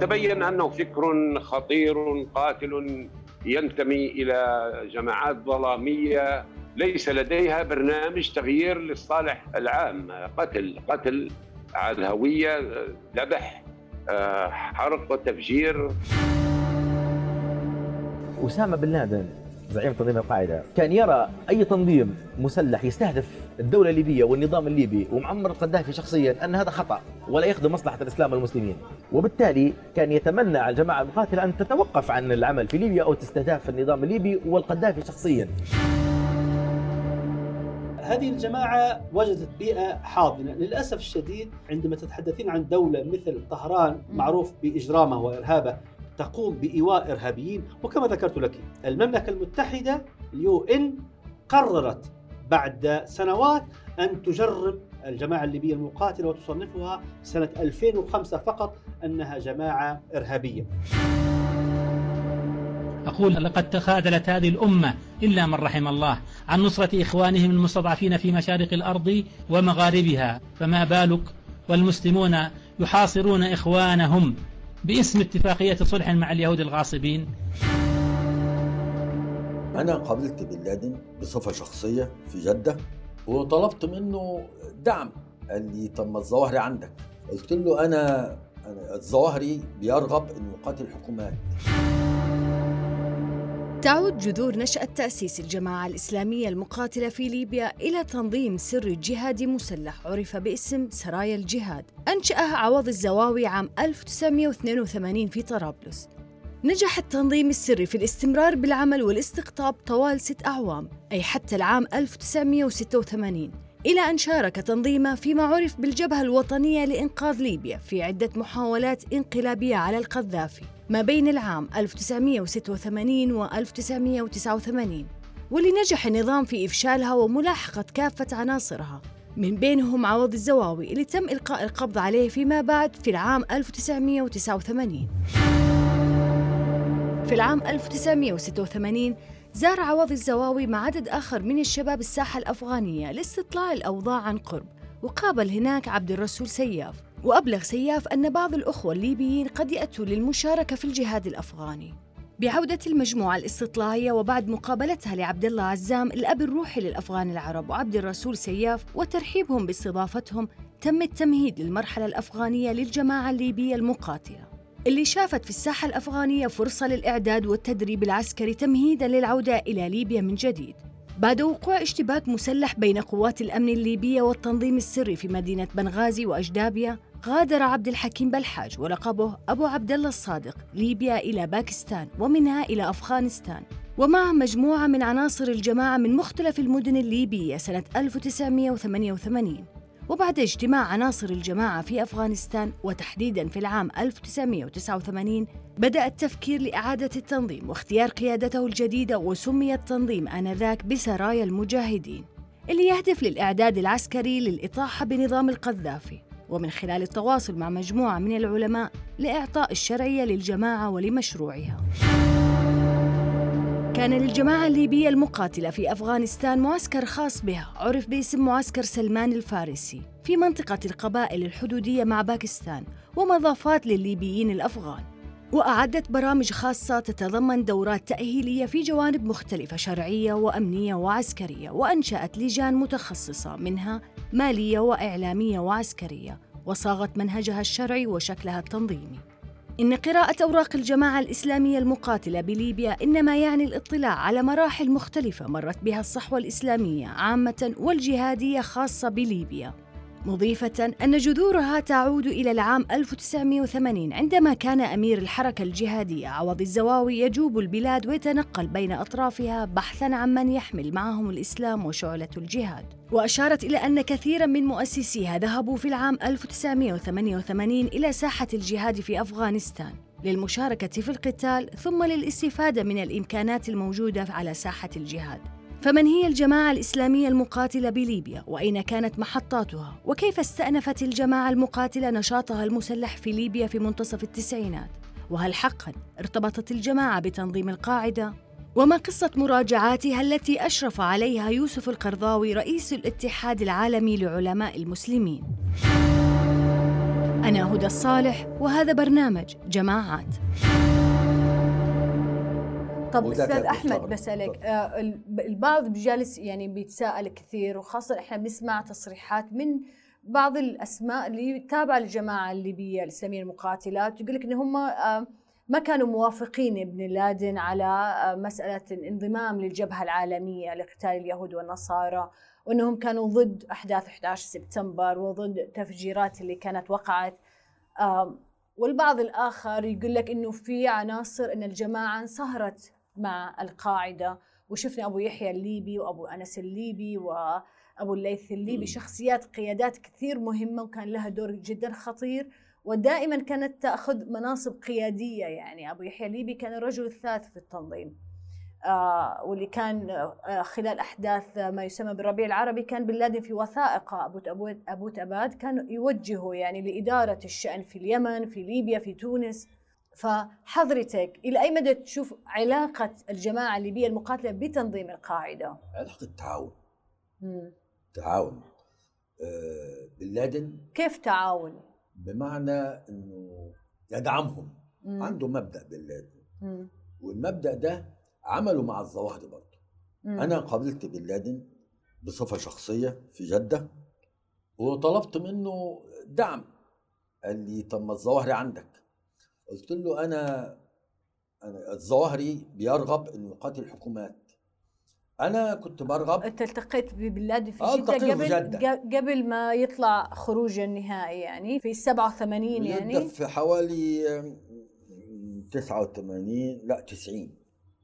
تبين أنه فكر خطير قاتل ينتمي إلى جماعات ظلامية ليس لديها برنامج تغيير للصالح العام. قتل قتل على الهوية ذبح آه، حرق وتفجير. أسامة بن لادن زعيم تنظيم القاعدة. كان يرى أي تنظيم مسلح يستهدف الدولة الليبية والنظام الليبي ومعمر القذافي شخصيا أن هذا خطأ ولا يخدم مصلحة الإسلام والمسلمين. وبالتالي كان يتمنى على الجماعة المقاتلة أن تتوقف عن العمل في ليبيا أو تستهدف النظام الليبي والقذافي شخصيا. هذه الجماعة وجدت بيئة حاضنة. للأسف الشديد عندما تتحدثين عن دولة مثل طهران معروف بإجرامه وإرهابه تقوم بإيواء إرهابيين وكما ذكرت لك المملكة المتحدة اليو إن قررت بعد سنوات أن تجرب الجماعة الليبية المقاتلة وتصنفها سنة 2005 فقط أنها جماعة إرهابية. أقول لقد تخاذلت هذه الأمة إلا من رحم الله عن نصرة إخوانهم المستضعفين في مشارق الأرض ومغاربها. فما بالك؟ والمسلمون يحاصرون إخوانهم. باسم اتفاقية صلح مع اليهود الغاصبين. أنا قابلت بن لادن بصفة شخصية في جدة وطلبت منه دعم قال لي طب ما الظواهري عندك؟ قلت له أنا الظواهري بيرغب إنه يقاتل الحكومات تعود جذور نشأة تأسيس الجماعة الإسلامية المقاتلة في ليبيا إلى تنظيم سري جهادي مسلح عرف باسم سرايا الجهاد. أنشأه عوض الزواوي عام 1982 في طرابلس. نجح التنظيم السري في الاستمرار بالعمل والاستقطاب طوال ست أعوام أي حتى العام 1986 إلى أن شارك تنظيمه فيما عرف بالجبهة الوطنية لإنقاذ ليبيا في عدة محاولات انقلابية على القذافي. ما بين العام 1986 و 1989 واللي نجح النظام في إفشالها وملاحقة كافة عناصرها. من بينهم عوض الزواوي اللي تم إلقاء القبض عليه فيما بعد في العام 1989 في العام 1986 زار عوض الزواوي مع عدد آخر من الشباب الساحة الأفغانية لاستطلاع الأوضاع عن قرب وقابل هناك عبد الرسول سياف. وأبلغ سياف أن بعض الأخوة الليبيين قد يأتوا للمشاركة في الجهاد الأفغاني. بعودة المجموعة الاستطلاعية وبعد مقابلتها لعبد الله عزام الأب الروحي للأفغان العرب وعبد الرسول سياف وترحيبهم باستضافتهم تم التمهيد للمرحلة الأفغانية للجماعة الليبية المقاتلة. اللي شافت في الساحة الأفغانية فرصة للإعداد والتدريب العسكري تمهيداً للعودة إلى ليبيا من جديد. بعد وقوع اشتباك مسلح بين قوات الأمن الليبية والتنظيم السري في مدينة بنغازي وأجدابيا غادر عبد الحكيم بلحاج ولقبه أبو عبد الله الصادق ليبيا إلى باكستان ومنها إلى أفغانستان. ومع مجموعة من عناصر الجماعة من مختلف المدن الليبية سنة 1988 وبعد اجتماع عناصر الجماعة في أفغانستان وتحديداً في العام 1989 بدأ التفكير لإعادة التنظيم واختيار قيادته الجديدة وسمي التنظيم آنذاك بسرايا المجاهدين. اللي يهدف للإعداد العسكري للإطاحة بنظام القذافي. ومن خلال التواصل مع مجموعة من العلماء لإعطاء الشرعية للجماعة ولمشروعها. كان للجماعة الليبية المقاتلة في أفغانستان معسكر خاص بها عرف باسم معسكر سلمان الفارسي في منطقة القبائل الحدودية مع باكستان ومضافات للليبيين الأفغان. وأعدت برامج خاصة تتضمن دورات تأهيلية في جوانب مختلفة شرعية وأمنية وعسكرية وأنشأت لجان متخصصة منها مالية وإعلامية وعسكرية وصاغت منهجها الشرعي وشكلها التنظيمي. إن قراءة أوراق الجماعة الإسلامية المقاتلة بليبيا إنما يعني الاطلاع على مراحل مختلفة مرت بها الصحوة الإسلامية عامة والجهادية خاصة بليبيا. مضيفة أن جذورها تعود إلى العام 1980 عندما كان أمير الحركة الجهادية عوض الزواوي يجوب البلاد ويتنقل بين أطرافها بحثاً عن من يحمل معهم الإسلام وشعلة الجهاد. وأشارت إلى أن كثيراً من مؤسسيها ذهبوا في العام 1988 إلى ساحة الجهاد في أفغانستان للمشاركة في القتال ثم للاستفادة من الإمكانات الموجودة على ساحة الجهاد. فمن هي الجماعة الإسلامية المقاتلة بليبيا؟ وأين كانت محطاتها؟ وكيف استأنفت الجماعة المقاتلة نشاطها المسلح في ليبيا في منتصف التسعينات؟ وهل حقا ارتبطت الجماعة بتنظيم القاعدة؟ وما قصة مراجعاتها التي أشرف عليها يوسف القرضاوي رئيس الاتحاد العالمي لعلماء المسلمين؟ أنا هدى الصالح وهذا برنامج جماعات طب أستاذ أحمد. بسألك آه، ال- البعض بجالس يعني بيتساءل كثير وخاصة إحنا بنسمع تصريحات من بعض الأسماء اللي تابعة للجماعة الليبية الإسلامية المقاتلات يقول لك إن هم آه، ما كانوا موافقين ابن لادن على آه، مسألة الانضمام للجبهة العالمية لقتال اليهود والنصارى وإنهم كانوا ضد أحداث 11 سبتمبر وضد التفجيرات اللي كانت وقعت والبعض الآخر يقول لك إنه في عناصر إن الجماعة انصهرت مع القاعدة. وشفنا أبو يحيى الليبي وأبو أنس الليبي وأبو الليث الليبي شخصيات قيادات كثير مهمة وكان لها دور جدا خطير. ودائما كانت تأخذ مناصب قيادية يعني. أبو يحيى الليبي كان الرجل الثالث في التنظيم. آه واللي كان آه خلال أحداث ما يسمى بالربيع العربي كان بن لادن في وثائقه أبو أبو أبو تباد كان يوجهه يعني لإدارة الشأن في اليمن في ليبيا في تونس. فحضرتك إلى أي مدى تشوف علاقة الجماعة الليبية المقاتلة بتنظيم القاعدة؟ علاقة تعاون مم. تعاون آه، بن لادن كيف تعاون؟ بمعنى إنه يدعمهم مم. عنده مبدأ بن لادن مم. والمبدأ ده عمله مع الظواهري برضه مم. أنا قابلت بن لادن بصفة شخصية في جدة وطلبت منه دعم قال لي طب ما الظواهري عندك قلت له أنا أنا الظواهري بيرغب إنه يقاتل الحكومات أنا كنت برغب. أنت التقيت ببن لادن في آه، في قبل جدة. قبل ما يطلع خروج النهائي يعني في 87 جدة يعني؟ في حوالي 89 لا 90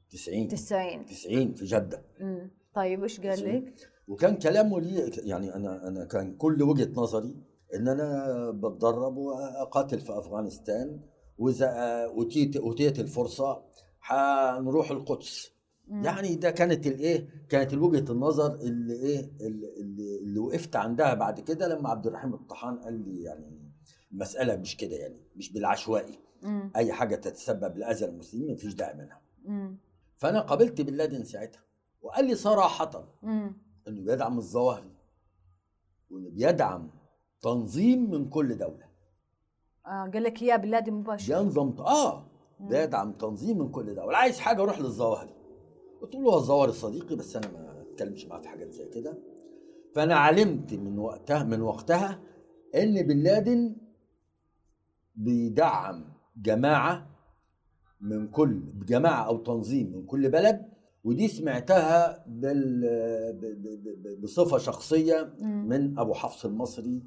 90 90 90 في جدة. مم. طيب وش قال لك؟ وكان كلامه لي يعني أنا أنا كان كل وجهة نظري إن أنا بتدرب وأقاتل في أفغانستان. وإذا أوتيت أوتيت الفرصة حنروح القدس مم. يعني ده كانت الايه كانت وجهة النظر اللي إيه اللي, اللي, اللي وقفت عندها بعد كده لما عبد الرحيم الطحان قال لي يعني المساله مش كده يعني مش بالعشوائي مم. أي حاجة تتسبب لأذى المسلمين مفيش داعي منها مم. فأنا قابلت بن لادن ساعتها وقال لي صراحة مم. إنه بيدعم الظواهري وإنه بيدعم تنظيم من كل دولة آه قال لك يا بن لادن مباشرة. ينظم آه بيدعم تنظيم من كل دوله عايز حاجة أروح للظواهري قلت له هو الظواهري صديقي بس أنا ما أتكلمش معاه في حاجات زي كده. فأنا علمت من وقتها من وقتها إن بن لادن بيدعم جماعة من كل جماعة أو تنظيم من كل بلد ودي سمعتها بال... بصفة شخصية. من أبو حفص المصري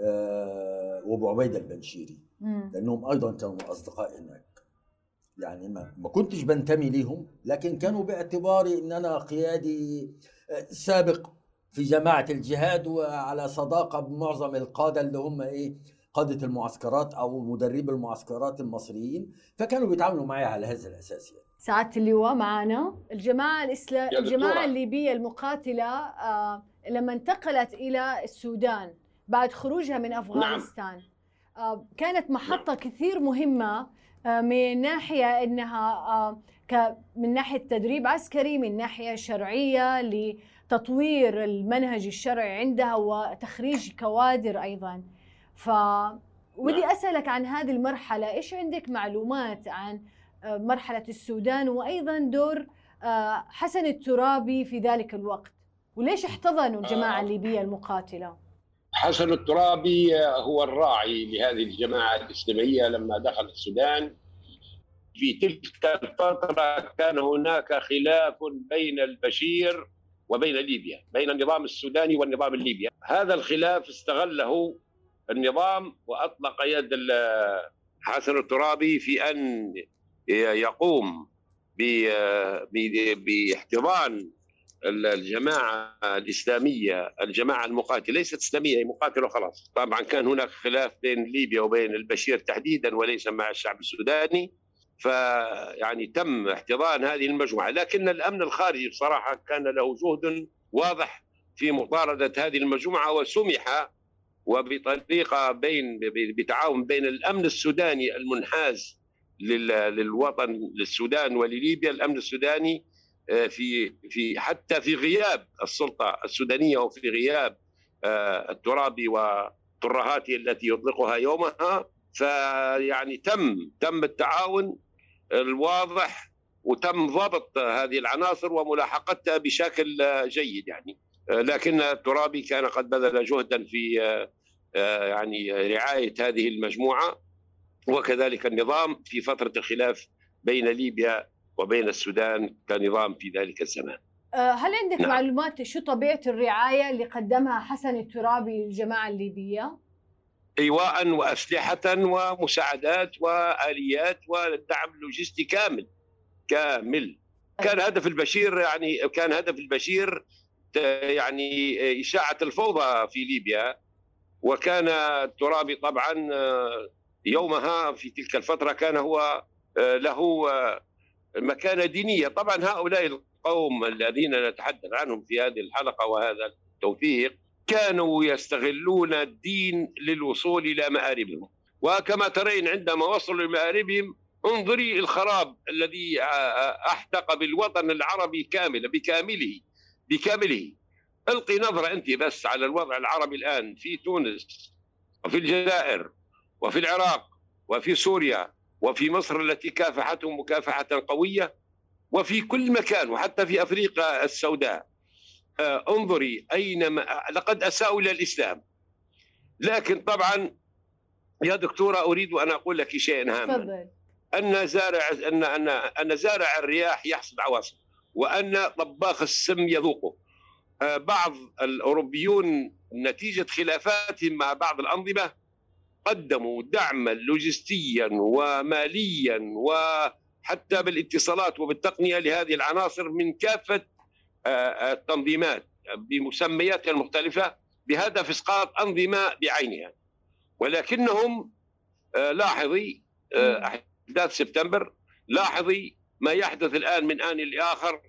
آه، وابو عبيده البنشيري مم. لأنهم أيضا كانوا أصدقاء هناك يعني ما, ما كنتش بنتمي ليهم لكن كانوا باعتباري إن أنا قيادي آه، سابق في جماعة الجهاد وعلى صداقة بمعظم القادة اللي هم إيه قادة المعسكرات أو مدربي المعسكرات المصريين فكانوا بيتعاملوا معي على هذا الأساس يعني. سعادة اللواء معنا يا دكتورة. الجماعة الليبية المقاتلة آه لما انتقلت إلى السودان بعد خروجها من أفغانستان. آه كانت محطة كثير مهمة آه من ناحية إنها آه من ناحية تدريب عسكري من ناحية شرعية لتطوير المنهج الشرعي عندها وتخريج كوادر أيضا. ف ودي نعم. أسألك عن هذه المرحلة. إيش عندك معلومات عن مرحلة السودان وأيضا دور حسن الترابي في ذلك الوقت؟ وليش احتضنوا الجماعة آه. الليبية المقاتلة؟ حسن الترابي هو الراعي لهذه الجماعة الإسلامية لما دخل السودان. في تلك الفترة كان هناك خلاف بين البشير وبين ليبيا بين النظام السوداني والنظام الليبي. هذا الخلاف استغله النظام وأطلق يد حسن الترابي في أن يقوم باحتضان الجماعة الإسلامية الجماعة المقاتلة ليست إسلامية هي مقاتلة خلاص. طبعا كان هناك خلاف بين ليبيا وبين البشير تحديدا وليس مع الشعب السوداني. فيعني تم احتضان هذه المجموعة. لكن الأمن الخارجي بصراحة كان له جهد واضح في مطاردة هذه المجموعة وسمح وبطريقة بين بتعاون بين الأمن السوداني المنحاز لل- للوطن للسودان ولليبيا الأمن السوداني في في حتى في غياب السلطة السودانية وفي غياب آه، الترابي ترهاته التي يطلقها يومها. فيعني تم تم التعاون الواضح وتم ضبط هذه العناصر وملاحقتها بشكل جيد يعني. لكن الترابي كان قد بذل جهدا في يعني رعاية هذه المجموعة. وكذلك النظام في فترة الخلاف بين ليبيا وبين السودان كنظام في ذلك الزمان. أه، هل عندك نعم. معلومات شو طبيعة الرعاية اللي قدمها حسن الترابي للجماعة الليبية؟ إيواء وأسلحة ومساعدات وآليات ودعم لوجستي كامل كامل كان هدف البشير يعني كان هدف البشير يعني إشاعة الفوضى في ليبيا وكان الترابي طبعا يومها في تلك الفترة كان هو له مكانة دينية. طبعا هؤلاء القوم الذين نتحدث عنهم في هذه الحلقة وهذا التوثيق كانوا يستغلون الدين للوصول إلى مآربهم. وكما ترين عندما وصلوا لمآربهم انظري الخراب الذي أحتق بالوطن العربي كاملا بكامله بكامله. ألقي نظرة أنت بس على الوضع العربي الآن في تونس وفي الجزائر وفي العراق وفي سوريا. وفي مصر التي كافحتهم مكافحة قوية وفي كل مكان وحتى في أفريقيا السوداء. آه، انظري اينما لقد أساءوا إلى الإسلام. لكن طبعا يا دكتورة أريد أن أقول لك شيئا هاما. أن زارع أن أن أن زارع الرياح يحصد عواصف وأن طباخ السم يذوقه. آه، بعض الأوروبيون نتيجة خلافاتهم مع بعض الأنظمة قدموا دعما لوجستيا وماليا وحتى بالاتصالات وبالتقنية لهذه العناصر من كافة آه، التنظيمات بمسمياتها المختلفة بهدف إسقاط أنظمة بعينها. ولكنهم آه، لاحظي أحداث سبتمبر لاحظي ما يحدث الآن من آن لاخر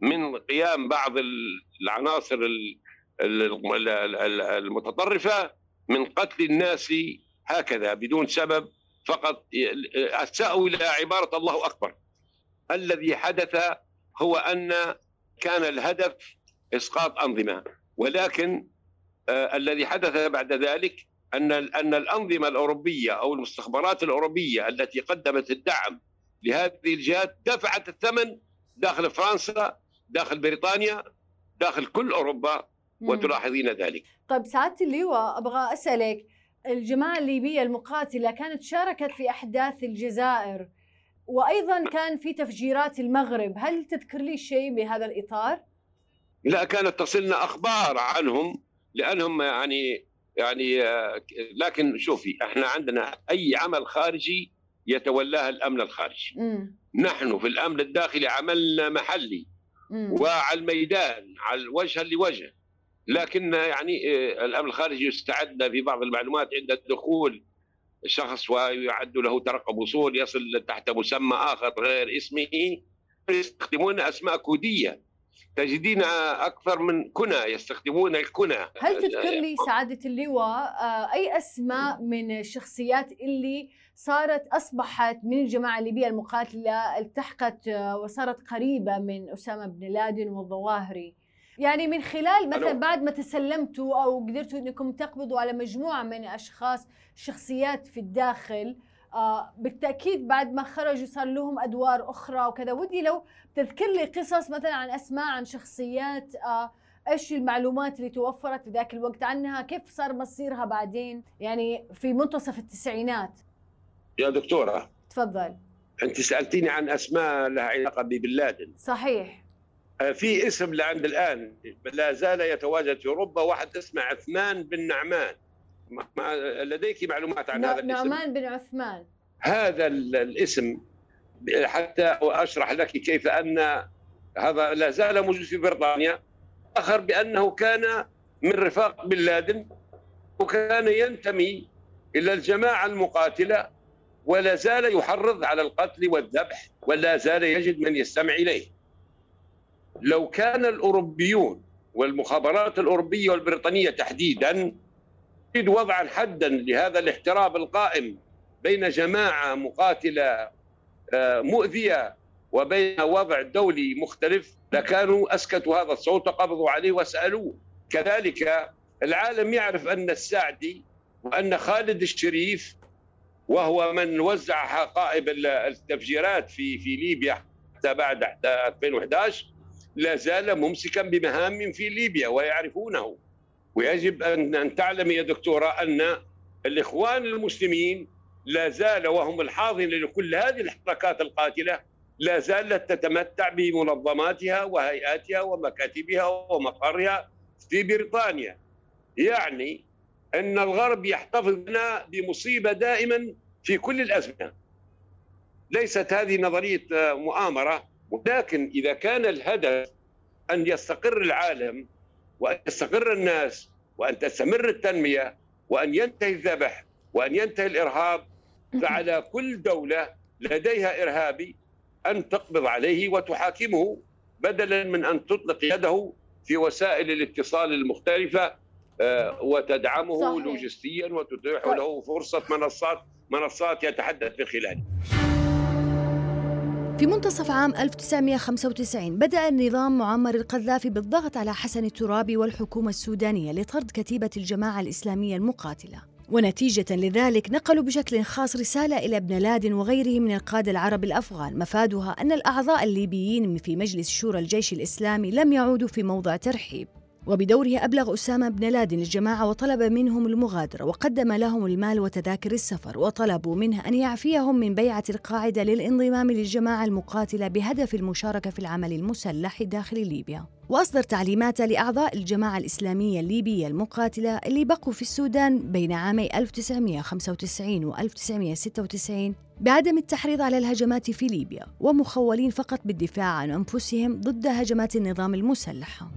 من قيام بعض العناصر المتطرفة من قتل الناس هكذا بدون سبب فقط أساءوا إلى عبارة الله أكبر الذي حدث هو أن كان الهدف إسقاط أنظمة ولكن آه الذي حدث بعد ذلك أن أن الأنظمة الأوروبية أو المستخبرات الأوروبية التي قدمت الدعم لهذه الجهات دفعت الثمن داخل فرنسا داخل بريطانيا داخل كل أوروبا وتلاحظين ذلك. طيب سعادة اللواء أبغى أسألك الجماعة الليبية المقاتلة كانت شاركت في أحداث الجزائر وأيضا كان في تفجيرات المغرب، هل تذكر لي شيء بهذا الإطار؟ لا كانت تصلنا أخبار عنهم لأنهم يعني يعني لكن شوفي إحنا عندنا أي عمل خارجي يتولاها الأمن الخارجي. م. نحن في الأمن الداخلي عملنا محلي وعلى الميدان على وجها لوجه لكن يعني آه، الامن الخارجي يستعد في بعض المعلومات عند الدخول شخص ويعد له ترقب وصول يصل تحت مسمى آخر غير اسمه يستخدمون أسماء كودية تجدين أكثر من كنى يستخدمون الكنى هل تذكر لي سعادة اللواء آه، أي أسماء من الشخصيات اللي صارت أصبحت من الجماعة الليبية المقاتلة التحقت آه، وصارت قريبة من أسامة بن لادن والظواهري؟ يعني من خلال مثلا بعد ما تسلمتوا أو قدرتوا إنكم تقبضوا على مجموعة من أشخاص شخصيات في الداخل آه بالتأكيد بعد ما خرجوا صار لهم أدوار أخرى وكذا. ودي لو تذكر لي قصص مثلا عن أسماء عن شخصيات آه إيش المعلومات اللي توفرت في ذاك الوقت عنها كيف صار مصيرها بعدين؟ يعني في منتصف التسعينات. يا دكتورة. تفضل. أنت سألتيني عن أسماء لها علاقة ببن لادن. صحيح. في اسم لعند الآن. لا زال يتواجد في أوروبا واحد اسمه عثمان بن نعمان. ما لديك معلومات عن هذا الاسم؟ نعمان بن عثمان. هذا الاسم حتى أشرح لك كيف أن هذا لا زال موجود في بريطانيا. آخر بأنه كان من رفاق بن لادن وكان ينتمي إلى الجماعة المقاتلة ولا زال يحرض على القتل والذبح ولا زال يجد من يستمع إليه. لو كان الأوروبيون والمخابرات الأوروبية والبريطانية تحديدا تريد وضعا حدا لهذا الاحتراب القائم بين جماعة مقاتلة آه، مؤذية وبين وضع دولي مختلف لكانوا أسكتوا هذا الصوت وقبضوا عليه وسألوه. كذلك العالم يعرف أن السعدي وأن خالد الشريف وهو من وزع حقائب التفجيرات في في ليبيا حتى بعد 2011 لا زال ممسكا بمهام في ليبيا ويعرفونه. ويجب ان تعلم يا دكتورة أن الإخوان المسلمين لا زال وهم الحاضنه لكل هذه الحركات القاتلة لا زالت تتمتع بمنظماتها وهيئاتها ومكاتبها ومقرها في بريطانيا. يعني أن الغرب يحتفظ لنا بمصيبة دائما في كل الأزمنة. ليست هذه نظرية مؤامرة. ولكن إذا كان الهدف أن يستقر العالم وأن يستقر الناس وأن تستمر التنمية وأن ينتهي الذبح وأن ينتهي الإرهاب فعلى كل دولة لديها ارهابي أن تقبض عليه وتحاكمه بدلا من أن تطلق يده في وسائل الاتصال المختلفة آه، وتدعمه صحيح. لوجستيا وتتيح طيب. له فرصة منصات منصات يتحدث من خلالها. في منتصف عام 1995 بدأ النظام معمر القذافي بالضغط على حسن الترابي والحكومة السودانية لطرد كتيبة الجماعة الإسلامية المقاتلة. ونتيجة لذلك نقلوا بشكل خاص رسالة إلى ابن لادن وغيره من القادة العرب الأفغان. مفادها أن الأعضاء الليبيين في مجلس شورى الجيش الإسلامي لم يعودوا في موضع ترحيب. وبدوره أبلغ أسامة بن لادن الجماعة وطلب منهم المغادرة وقدم لهم المال وتذاكر السفر وطلبوا منه أن يعفيهم من بيعة القاعدة للانضمام للجماعة المقاتلة بهدف المشاركة في العمل المسلح داخل ليبيا. وأصدر تعليمات لأعضاء الجماعة الإسلامية الليبية المقاتلة اللي بقوا في السودان بين عامي 1995 و 1996 بعدم التحريض على الهجمات في ليبيا ومخولين فقط بالدفاع عن أنفسهم ضد هجمات النظام المسلحة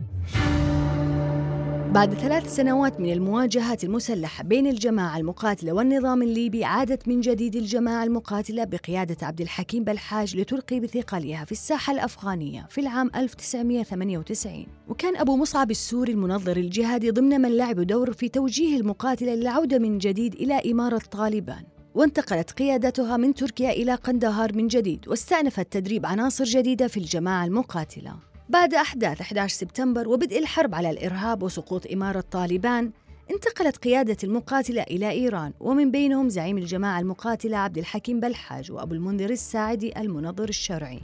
بعد ثلاث سنوات من المواجهات المسلحة بين الجماعة المقاتلة والنظام الليبي عادت من جديد الجماعة المقاتلة بقيادة عبد الحكيم بلحاج لتلقي بثقلها في الساحة الأفغانية في العام 1998 وكان أبو مصعب السوري المنظر الجهادي ضمن من لعبوا دور في توجيه المقاتلة للعودة من جديد إلى إمارة طالبان. وانتقلت قيادتها من تركيا إلى قندهار من جديد واستأنفت تدريب عناصر جديدة في الجماعة المقاتلة. بعد أحداث 11 سبتمبر وبدء الحرب على الإرهاب وسقوط إمارة طالبان انتقلت قيادة المقاتلة إلى إيران ومن بينهم زعيم الجماعة المقاتلة عبد الحكيم بلحاج وأبو المنذر الساعدي المنظر الشرعي.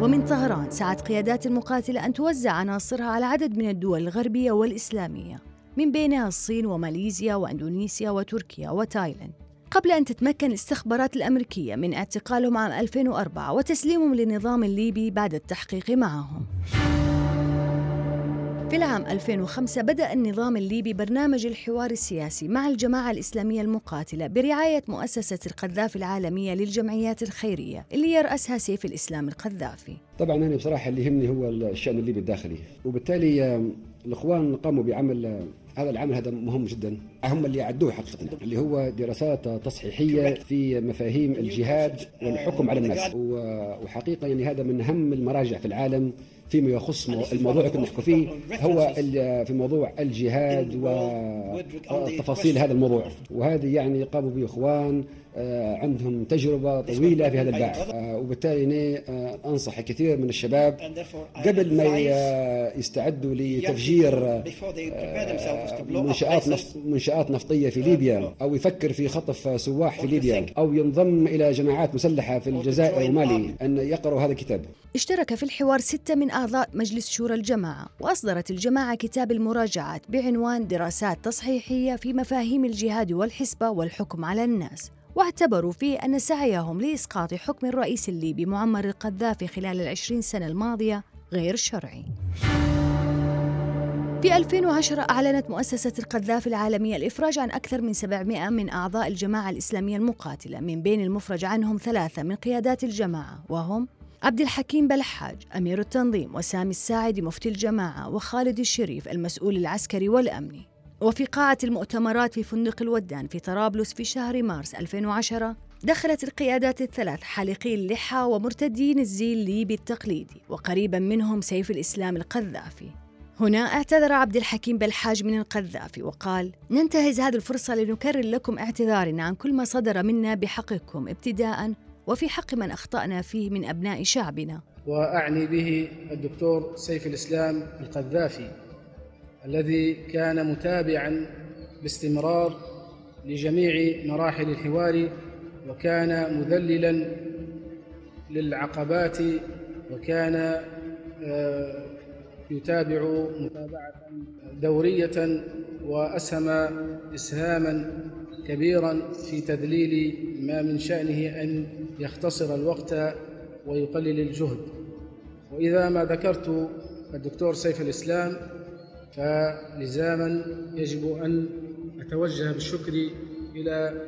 ومن طهران سعت قيادات المقاتلة أن توزع عناصرها على عدد من الدول الغربية والإسلامية من بينها الصين وماليزيا وأندونيسيا وتركيا وتايلاند. قبل أن تتمكن الاستخبارات الأمريكية من اعتقالهم عام 2004 وتسليمهم للنظام الليبي بعد التحقيق معهم. في العام 2005 بدأ النظام الليبي برنامج الحوار السياسي مع الجماعة الإسلامية المقاتلة برعاية مؤسسة القذافي العالمية للجمعيات الخيرية اللي يرأسها سيف الإسلام القذافي طبعا أنا بصراحة اللي يهمني هو الشأن الليبي الداخلي وبالتالي الإخوان قاموا بعمل هذا العمل هذا مهم جدا. هم اللي عدوه حقيقة اللي هو دراسات تصحيحية في مفاهيم الجهاد والحكم على الناس وحقيقة يعني هذا من أهم المراجع في العالم. فيما يخص الموضوع اللي كنا نحكي فيه هو في موضوع الجهاد وتفاصيل هذا الموضوع. وهذه يعني قاموا به إخوان آه، عندهم تجربة طويلة في هذا الباب. آه، وبالتالي آه، أنصح كثير من الشباب قبل ما يستعدوا لتفجير منشآت منشآت نفطية في ليبيا أو يفكر في خطف سواح في ليبيا أو ينضم إلى جماعات مسلحة في الجزائر ومالي أن يقرأوا هذا الكتاب. اشترك في الحوار ستة من أعضاء مجلس شورى الجماعة وأصدرت الجماعة كتاب المراجعات بعنوان دراسات تصحيحية في مفاهيم الجهاد والحسبة والحكم على الناس. واعتبروا فيه أن سعيهم لإسقاط حكم الرئيس الليبي معمر القذافي خلال العشرين سنة الماضية غير شرعي. في 2010 أعلنت مؤسسة القذافي العالمية الإفراج عن أكثر من 700 من أعضاء الجماعة الإسلامية المقاتلة من بين المفرج عنهم ثلاثة من قيادات الجماعة وهم عبد الحكيم بلحاج أمير التنظيم وسامي الساعدي مفتي الجماعة وخالد الشريف المسؤول العسكري والأمني. وفي قاعة المؤتمرات في فندق الودان في طرابلس في شهر مارس 2010 دخلت القيادات الثلاث حالقي اللحى ومرتدين الزي الليبي التقليدي وقريبا منهم سيف الإسلام القذافي. هنا اعتذر عبد الحكيم بالحاج من القذافي وقال ننتهز هذه الفرصة لنكرر لكم اعتذارنا عن كل ما صدر منا بحقكم ابتداء وفي حق من أخطأنا فيه من أبناء شعبنا. وأعني به الدكتور سيف الإسلام القذافي الذي كان متابعا باستمرار لجميع مراحل الحوار وكان مذللا للعقبات وكان آه، يتابع متابعة دورية وأسهم إسهاما كبيرا في تذليل ما من شأنه أن يختصر الوقت ويقلل الجهد. وإذا ما ذكرت الدكتور سيف الإسلام فلزاما يجب أن أتوجه بالشكر إلى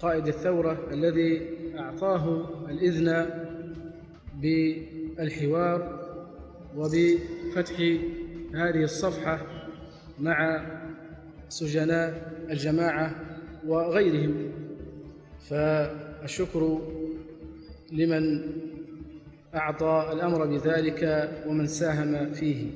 قائد الثورة الذي أعطاه الإذن بالحوار وبفتح هذه الصفحة مع سجناء الجماعة وغيرهم. فالشكر لمن أعطى الأمر بذلك ومن ساهم فيه.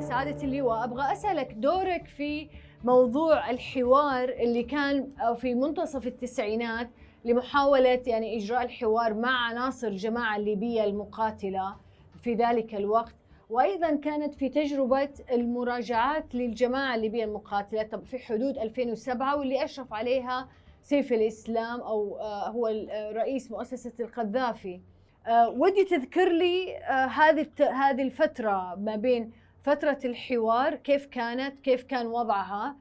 سعادة اللواء أبغى أسألك دورك في موضوع الحوار اللي كان في منتصف التسعينات لمحاولة يعني إجراء الحوار مع عناصر الجماعة الليبية المقاتلة في ذلك الوقت. وأيضا كانت في تجربة المراجعات للجماعة الليبية المقاتلة في حدود 2007 واللي أشرف عليها سيف الإسلام أو آه، هو رئيس مؤسسة القذافي. آه، ودي تذكر لي آه، هذه هذه الفترة ما بين فترة الحوار كيف كانت كيف كان وضعها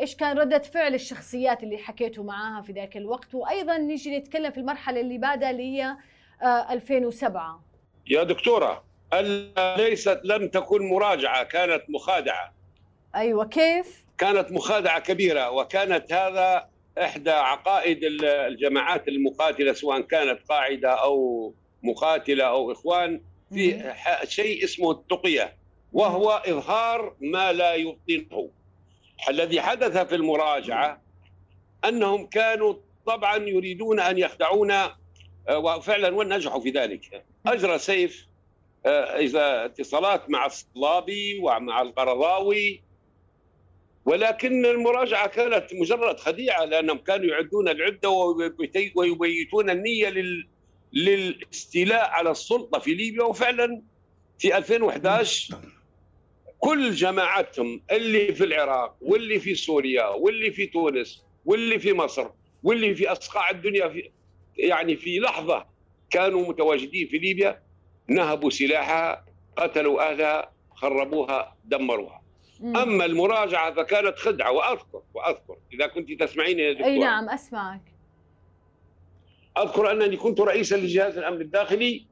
إيش كان ردة فعل الشخصيات اللي حكيتوا معاها في ذاك الوقت وأيضا نيجي نتكلم في المرحلة اللي بعدها اللي هي 2007 يا دكتورة ليست لم تكن مراجعة كانت مخادعة. أيوه كيف؟ كانت مخادعة كبيرة وكانت هذا إحدى عقائد الجماعات المقاتلة سواء كانت قاعدة أو مقاتلة أو إخوان في شيء اسمه التقية وهو إظهار ما لا يبطنه. الذي حدث في المراجعة أنهم كانوا طبعا يريدون أن يخدعونا آه، وفعلا ونجحوا في ذلك. أجرى سيف إذا اتصالات مع الصلابي ومع القرضاوي. ولكن المراجعة كانت مجرد خديعة لأنهم كانوا يعدون العدة ويبيتون النية لل للاستيلاء على السلطة في ليبيا. وفعلا في 2011 كل جماعتهم اللي في العراق واللي في سوريا واللي في تونس واللي في مصر واللي في أصقاع الدنيا في يعني في لحظة كانوا متواجدين في ليبيا. نهبوا سلاحها قتلوا اهلها خربوها دمروها. مم. أما المراجعة فكانت خدعة وأذكر وأذكر. إذا كنت تسمعين يا دكتور. أي نعم أسمعك. أذكر أنني كنت رئيسا لجهاز الأمن الداخلي.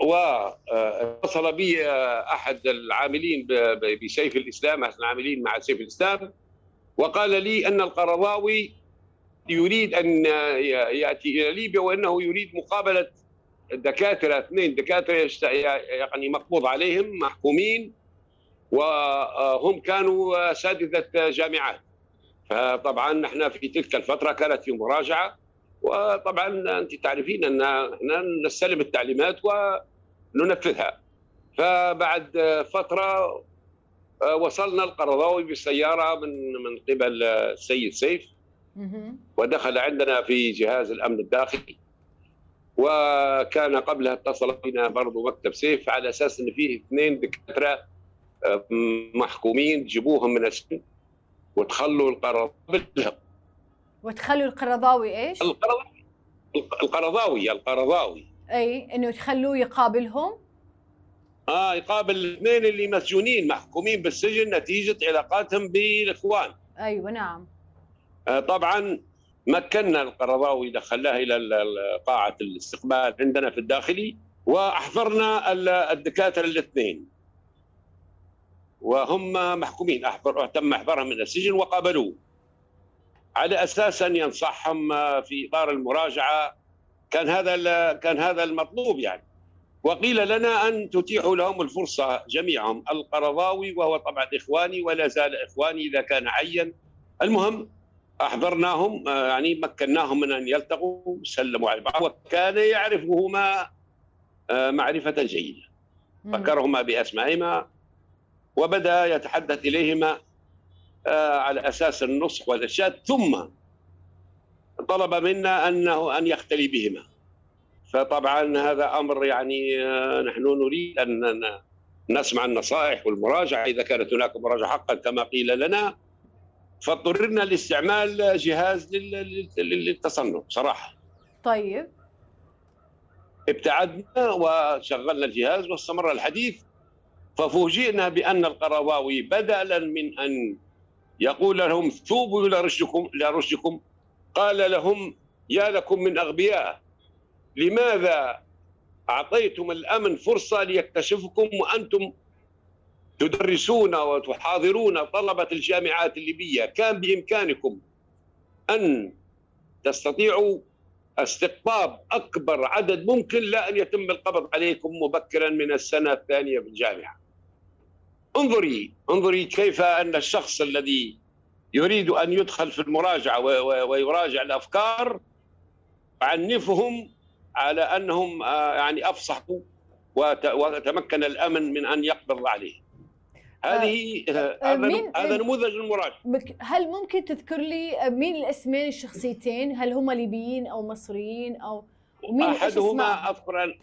واتصل بي أحد العاملين بسيف الإسلام أحد العاملين مع سيف الإسلام. وقال لي أن القرضاوي يريد أن يأتي إلى ليبيا وأنه يريد مقابلة دكاتره اثنين دكاترة يعني مقبوض عليهم محكومين وهم كانوا أساتذة جامعات. فطبعا نحن في تلك الفترة كانت في مراجعة وطبعا أنت تعرفين أن إحنا نستلم التعليمات وننفذها. فبعد فترة وصلنا القرضاوي بالسيارة من من قبل السيد سيف. ودخل عندنا في جهاز الأمن الداخلي. وكان قبلها اتصل بنا برضه مكتب سيف على أساس إن فيه اثنين دكاترة آه، محكومين جيبوهم من السجن وتخلوا القرضاوي وتخلوا القرضاوي إيش؟ القرضاوي. القرضاوي القرضاوي. أي إنه تخلوه يقابلهم؟ آه يقابل الاثنين اللي مسجونين محكومين بالسجن نتيجة علاقاتهم بالإخوان. أيوه نعم. آه طبعا مكنا القرضاوي دخلناه إلى قاعة الاستقبال عندنا في الداخلي وأحضرنا الدكاترة الاثنين. وهم محكومين احضر تم احضارهم من السجن وقابلوه. على أساس أن ينصحهم في إطار المراجعة كان هذا كان هذا المطلوب يعني. وقيل لنا أن تتيحوا لهم الفرصة جميعهم القرضاوي وهو طبعا إخواني ولا زال إخواني إذا كان عين المهم أحضرناهم آه، يعني مكناهم من أن يلتقوا سلموا على بعض وكان يعرفهما آه، معرفة جيدة. ذكرهما بأسمائهما وبدأ يتحدث إليهما آه، على أساس النصح والإرشاد. ثم طلب منا أنه أن يختلي بهما. فطبعا هذا أمر يعني نحن نريد أن نسمع النصائح والمراجعة. إذا كانت هناك مراجعة حقا كما قيل لنا فاضطررنا لاستعمال جهاز للتصنع صراحة. طيب. ابتعدنا وشغلنا الجهاز واستمر الحديث ففوجئنا بأن القرضاوي بدلا من أن يقول لهم توبوا إلى رشدكم إلى رشدكم. قال لهم يا لكم من أغبياء لماذا أعطيتم الأمن فرصة ليكتشفكم وأنتم تدرسون وتحاضرون طلبة الجامعات الليبية كان بإمكانكم أن تستطيعوا استقطاب أكبر عدد ممكن لا أن يتم القبض عليكم مبكرا من السنة الثانية في الجامعة. انظري انظري كيف أن الشخص الذي يريد أن يدخل في المراجعة ويراجع الأفكار عنفهم على أنهم آه، يعني أفصحوا وتمكن الأمن من أن يقبض عليه. هذه آه، آه، هذا هذا نموذج المراجعه. هل ممكن تذكر لي مين الأسمين الشخصيتين؟ هل هم ليبيين أو مصريين أو ومين أحدهما أذكر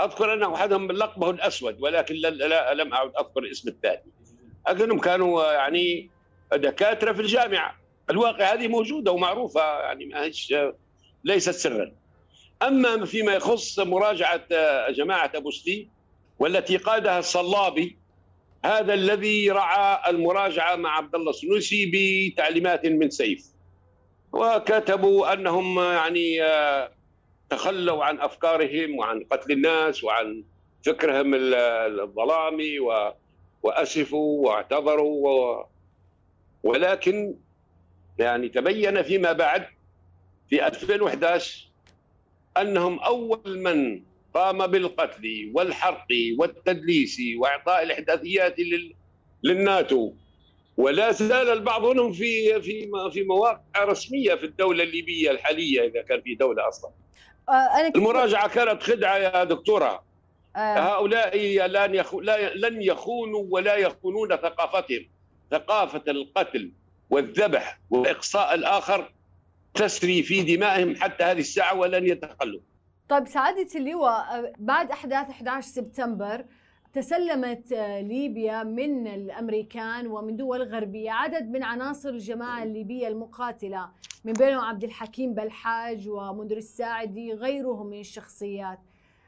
أذكر أنه أحدهم لقبه الأسود ولكن لا لم أعد أذكر اسم الثاني. لكنهم كانوا يعني دكاترة في الجامعة. الواقع هذه موجودة ومعروفة يعني ما هيش ليست سرا. أما فيما يخص مراجعة جماعة أبو سليم والتي قادها الصلابي هذا الذي رعى المراجعة مع عبد الله السنوسي بتعليمات من سيف. وكتبوا أنهم يعني آه، تخلوا عن أفكارهم وعن قتل الناس وعن فكرهم الظلامي وأسفوا واعتذروا ولكن يعني تبين فيما بعد في 2011 أنهم أول من قام بالقتل والحرق والتدليس وإعطاء الإحداثيات للناتو ولا زال البعض منهم في في في مواقع رسمية في الدولة الليبية الحالية إذا كان في دولة أصلا. آه، أنا المراجعة كانت خدعة يا دكتورة. آه. هؤلاء لن يخو لن يخونوا ولا يخونون ثقافتهم. ثقافة القتل والذبح وإقصاء الآخر تسري في دمائهم حتى هذه الساعة ولن يتخلوا. طيب سعادة اللواء بعد أحداث 11 سبتمبر تسلمت آه، ليبيا من الأمريكان ومن دول غربية عدد من عناصر الجماعة الليبية المقاتلة من بينهم عبد الحكيم بلحاج ومنذر الساعدي غيرهم من الشخصيات.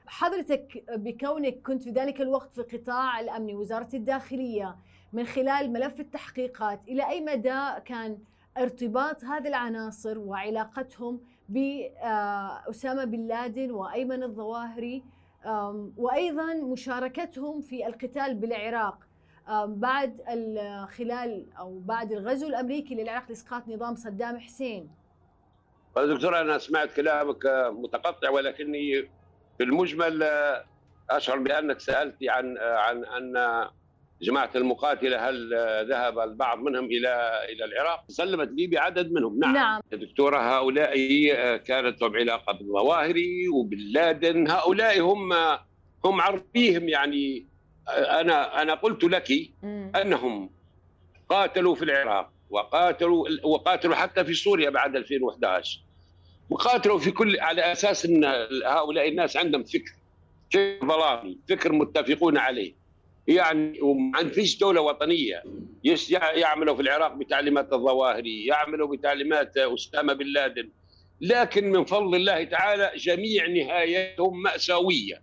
حضرتك بكونك كنت في ذلك الوقت في قطاع الأمن وزاره الداخلية من خلال ملف التحقيقات إلى أي مدى كان ارتباط هذه العناصر وعلاقتهم بأسامة بن لادن وأيمن الظواهري وأيضا مشاركتهم في القتال بالعراق بعد خلال أو بعد الغزو الأمريكي للعراق لإسقاط نظام صدام حسين. دكتور أنا سمعت كلامك متقطع ولكني في المجمل أشعر بأنك سألتي عن عن أن جماعة المقاتلة هل ذهب البعض منهم إلى إلى العراق؟ سلمت ليبيا عدد منهم. نعم, نعم. دكتورة هؤلاء كانت لهم علاقة بالظواهري وباللادن هؤلاء هم هم عربيهم يعني. أنا أنا قلت لك أنهم قاتلوا في العراق وقاتلوا وقاتلوا حتى في سوريا بعد 2011 وقاتلوا في كل على أساس إن هؤلاء الناس عندهم فكر فكر ظلامي فكر متفقون عليه. يعني وما فيش دولة وطنية يعملوا في العراق بتعليمات الظواهري يعملوا بتعليمات أسامة بن لادن. لكن من فضل الله تعالى جميع نهايتهم مأساوية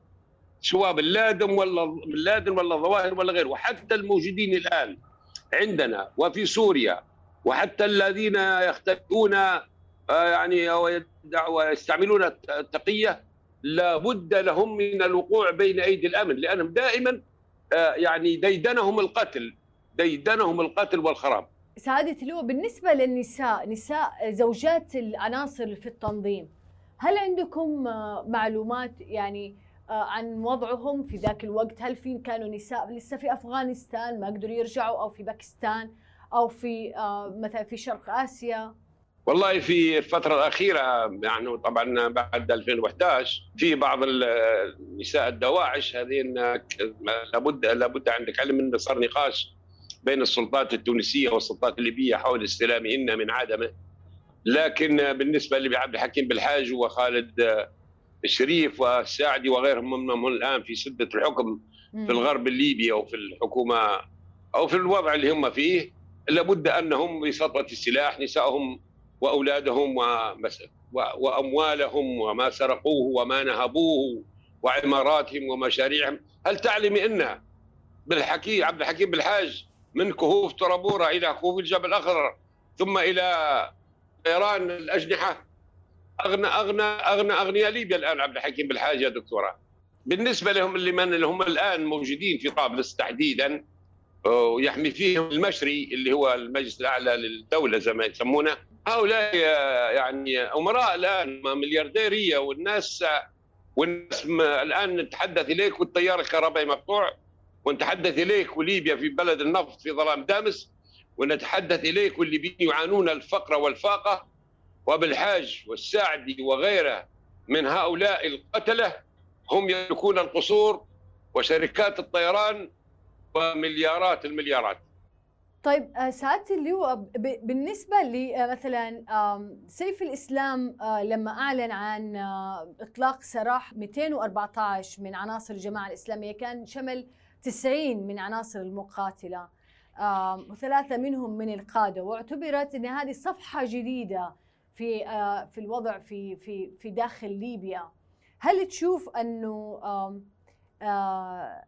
سواء بن لادن ولا بن لادن ولا الظواهر ولا غيره وحتى الموجودين الآن عندنا وفي سوريا وحتى الذين يختلفون آه، يعني ويستعملون التقية لابد لهم من الوقوع بين أيدي الأمن لأنهم دائما يعني ديدنهم القتل ديدنهم القتل والخراب. سعادة اللواء بالنسبة للنساء نساء زوجات العناصر في التنظيم هل عندكم آه، معلومات يعني آه، عن وضعهم في ذاك الوقت؟ هل في كانوا نساء لسه في أفغانستان ما قدروا يرجعوا أو في باكستان أو في مثلا في شرق آسيا؟ والله في الفترة الأخيرة يعني طبعا بعد 2011 في بعض النساء الدواعش هذين لابد لابد عندك علم انه صار نقاش بين السلطات التونسية والسلطات الليبية حول استلامهن من عدمه لكن بالنسبة لعبد الحكيم بالحاج وخالد الشريف والساعدي وغيرهم منهم الآن في سدة الحكم في الغرب الليبي أو في الحكومة أو في الوضع اللي هم فيه. لابد أنهم بسطوة السلاح نسائهم وأولادهم وأموالهم وما سرقوه وما نهبوه وعماراتهم ومشاريعهم. هل تعلم إن بالحكي عبد الحكيم بالحاج من كهوف ترابورا إلى كهوف الجبل الأخضر ثم إلى طيران الأجنحة؟ اغنى اغنى اغنى أغنياء ليبيا الآن عبد الحكيم بالحاج يا دكتورة. بالنسبة لهم اللي من اللي هم الآن موجودين في طابلس تحديدا ويحمي فيهم المشري اللي هو المجلس الأعلى للدولة زي ما يسمونه هؤلاء يعني أمراء الآن مليارديرية والناس والناس الآن نتحدث إليك والتيار الكهربائي مقطوع ونتحدث إليك وليبيا في بلد النفط في ظلام دامس ونتحدث إليك والليبيين يعانون الفقر والفاقة وبالحاج والساعدي وغيره من هؤلاء القتلة هم يملكون القصور وشركات الطيران ومليارات المليارات. طيب آه، سعاده اللواء بالنسبة لمثلا آه، سيف الإسلام آه، لما أعلن عن إطلاق سراح 214 من عناصر الجماعة الإسلامية كان شمل 90 من عناصر المقاتلة وثلاثة منهم من القادة واعتبرت إن هذه صفحة جديدة في في الوضع في في في داخل ليبيا. هل تشوف آه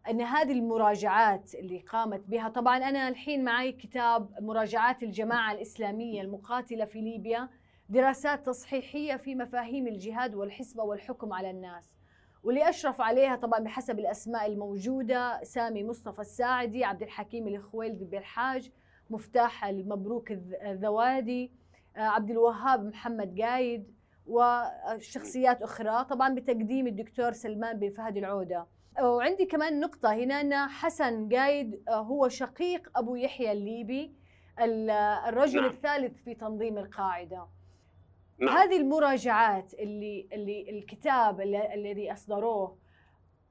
إن هذه المراجعات اللي قامت بها طبعا أنا الحين معي كتاب مراجعات الجماعة الإسلامية المقاتلة في ليبيا دراسات تصحيحية في مفاهيم الجهاد والحسبة والحكم على الناس. واللي أشرف عليها طبعا بحسب الأسماء الموجودة سامي مصطفى الساعدي عبد الحكيم الخويلدي بالحاج مفتاح المبروك الذوادي آه عبد الوهاب محمد قايد وشخصيات أخرى طبعا بتقديم الدكتور سلمان بن فهد العودة. وعندي كمان نقطة هنا أن حسن قايد آه، هو شقيق أبو يحيى الليبي الرجل نعم. الثالث في تنظيم القاعدة نعم. هذه المراجعات اللي اللي الكتاب الذي أصدروه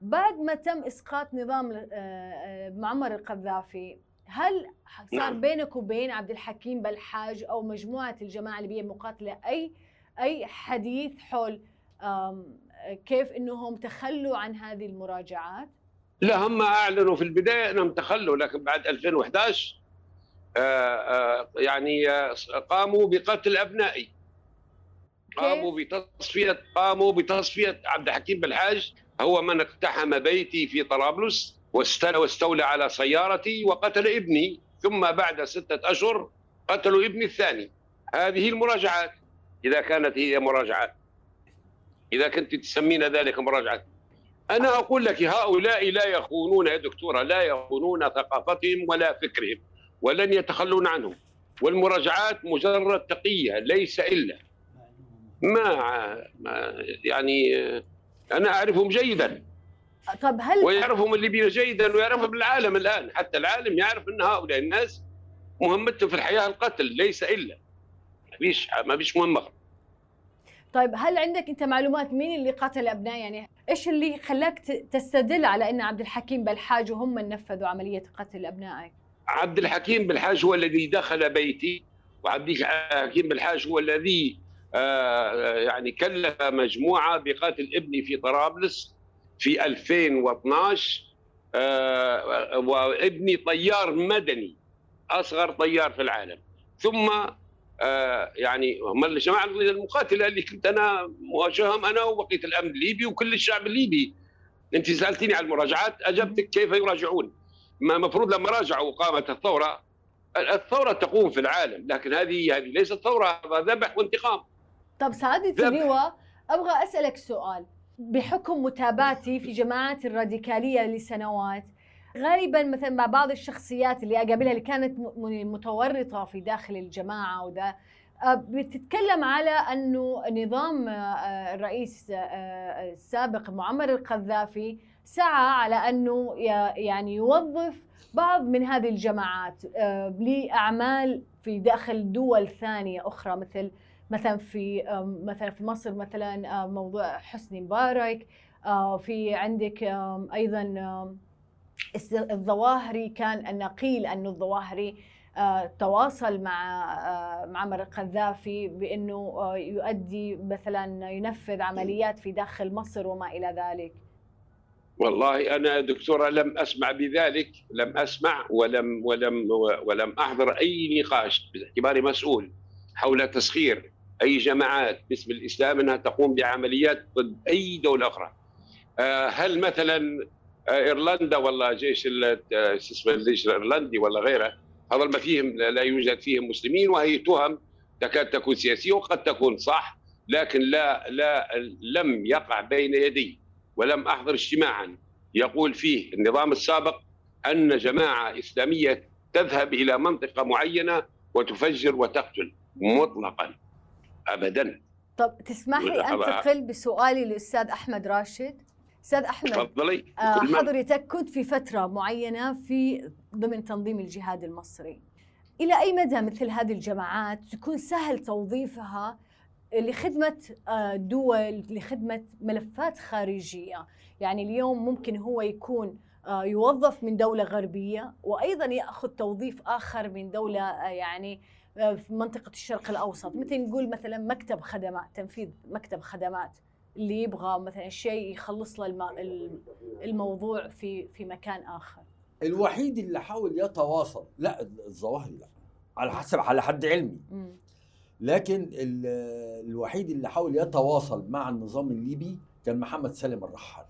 بعد ما تم إسقاط نظام آه، آه، معمر القذافي هل صار نعم. بينك وبين عبد الحكيم بالحاج أو مجموعة الجماعة الليبية المقاتلة أي أي حديث حول كيف إنهم تخلوا عن هذه المراجعات؟ لا هم أعلنوا في البداية إنهم تخلوا لكن بعد 2011 آه، آه، يعني آه، قاموا بقتل أبنائي. قاموا بتصفية قاموا بتصفية عبد الحكيم بالحاج هو من اقتحم بيتي في طرابلس واستولى على سيارتي وقتل ابني ثم بعد ستة أشهر قتلوا ابني الثاني. هذه المراجعات إذا كانت هي مراجعات. إذا كنت تسمين ذلك مراجعة. أنا أقول لك هؤلاء لا يخونون يا دكتورة لا يخونون ثقافتهم ولا فكرهم ولن يتخلون عنهم. والمراجعات مجرد تقية ليس إلا. ما, ما يعني أنا أعرفهم جيدا. طب هل ويعرفهم الليبيين جيدا ويعرفهم العالم الآن. حتى العالم يعرف أن هؤلاء الناس مهمتهم في الحياة القتل ليس إلا. ما فيش ما فيش مهمة. طيب هل عندك أنت معلومات مين اللي قتل أبناء؟ يعني إيش اللي خلاك تستدل على إن عبد الحكيم بالحاج هم من نفذوا عملية قتل أبنائك؟ عبد الحكيم بالحاج هو الذي دخل بيتي وعبد الحكيم بالحاج هو الذي آه، يعني كلف مجموعة بقتل ابني في طرابلس في 2012 آه، وابني طيار مدني أصغر طيار في العالم. ثم آه، يعني هم الجماعه المقاتلة اللي كنت أنا مواجههم أنا وبقية الأمن الليبي وكل الشعب الليبي. أنت سالتيني عن المراجعات أجبتك كيف يراجعون؟ ما المفروض لما راجعوا قامت الثورة الثورة تقوم في العالم لكن هذه هذه ليست ثورة هذا ذبح وانتقام. طب سعادة اللواء أبغى أسألك سؤال. بحكم متابعتي في جماعات الراديكالية لسنوات غالبا مثلا مع بعض الشخصيات اللي أقابلها اللي كانت متورطة في داخل الجماعة وذا آه، بتتكلم على أنه نظام آه، الرئيس آه، السابق معمر القذافي سعى على أنه يعني يوظف بعض من هذه الجماعات لأعمال في داخل دول ثانية أخرى مثل مثلا في مثلا في مصر مثلا موضوع حسني مبارك في عندك أيضا الظواهري كان أن قيل أن الظواهري آه، تواصل مع آه، معمر القذافي بأنه آه، يؤدي مثلا ينفذ عمليات في داخل مصر وما إلى ذلك والله أنا دكتورة لم أسمع بذلك لم أسمع ولم ولم ولم أحضر أي نقاش باعتباري مسؤول حول تسخير أي جماعات باسم الإسلام أنها تقوم بعمليات ضد أي دولة أخرى. هل مثلا إيرلندا ولا جيش اسمه الجيش الإيرلندي ولا غيره. هذا ما فيهم لا يوجد فيهم مسلمين وهي تهم تكاد تكون سياسية وقد تكون صح لكن لا لا لم يقع بين يدي ولم أحضر اجتماعا. يقول فيه النظام السابق أن جماعة إسلامية تذهب إلى منطقة معينة وتفجر وتقتل مطلقا ابدا. طب تسمح لي انتقل بسؤالي للأستاذ أحمد راشد؟ أستاذ أحمد تفضلي. آه حضرتك كنت في فترة معينة في ضمن تنظيم الجهاد المصري. إلى أي مدى مثل هذه الجماعات تكون سهل توظيفها لخدمة آه، دول لخدمة ملفات خارجية؟ يعني اليوم ممكن هو يكون آه، يوظف من دولة غربية وأيضا يأخذ توظيف آخر من دولة آه، يعني في منطقة الشرق الأوسط. مثل نقول مثلا مكتب خدمات تنفيذ مكتب خدمات. اللي يبغى مثلا شيء يخلص له الموضوع في في مكان آخر. الوحيد اللي حاول يتواصل لا الظواهري لا على حسب على حد علمي. لكن الوحيد اللي حاول يتواصل مع النظام الليبي كان محمد سالم الرحال.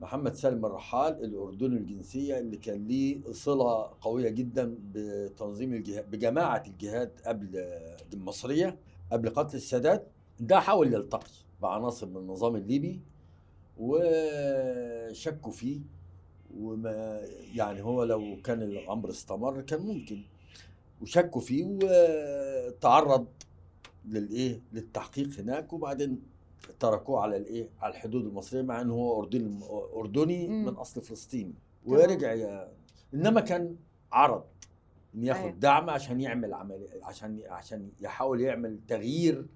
محمد سالم الرحال الاردني الجنسية اللي كان ليه صلة قوية جدا بتنظيم الجهاد بجماعة الجهاد قبل المصريه قبل قتل السادات ده حاول يلتقي. بعناصر من النظام الليبي وشكوا فيه وما يعني هو لو كان الأمر استمر كان ممكن. وشكوا فيه وتعرض للإيه؟ للتحقيق هناك وبعدين تركوه على الإيه؟ على الحدود المصرية مع إنه هو أردني اردني من أصل فلسطيني. ورجع يا إنما كان عرض إن ياخد أيوة. دعم عشان يعمل عمل عشان عشان يحاول يعمل تغيير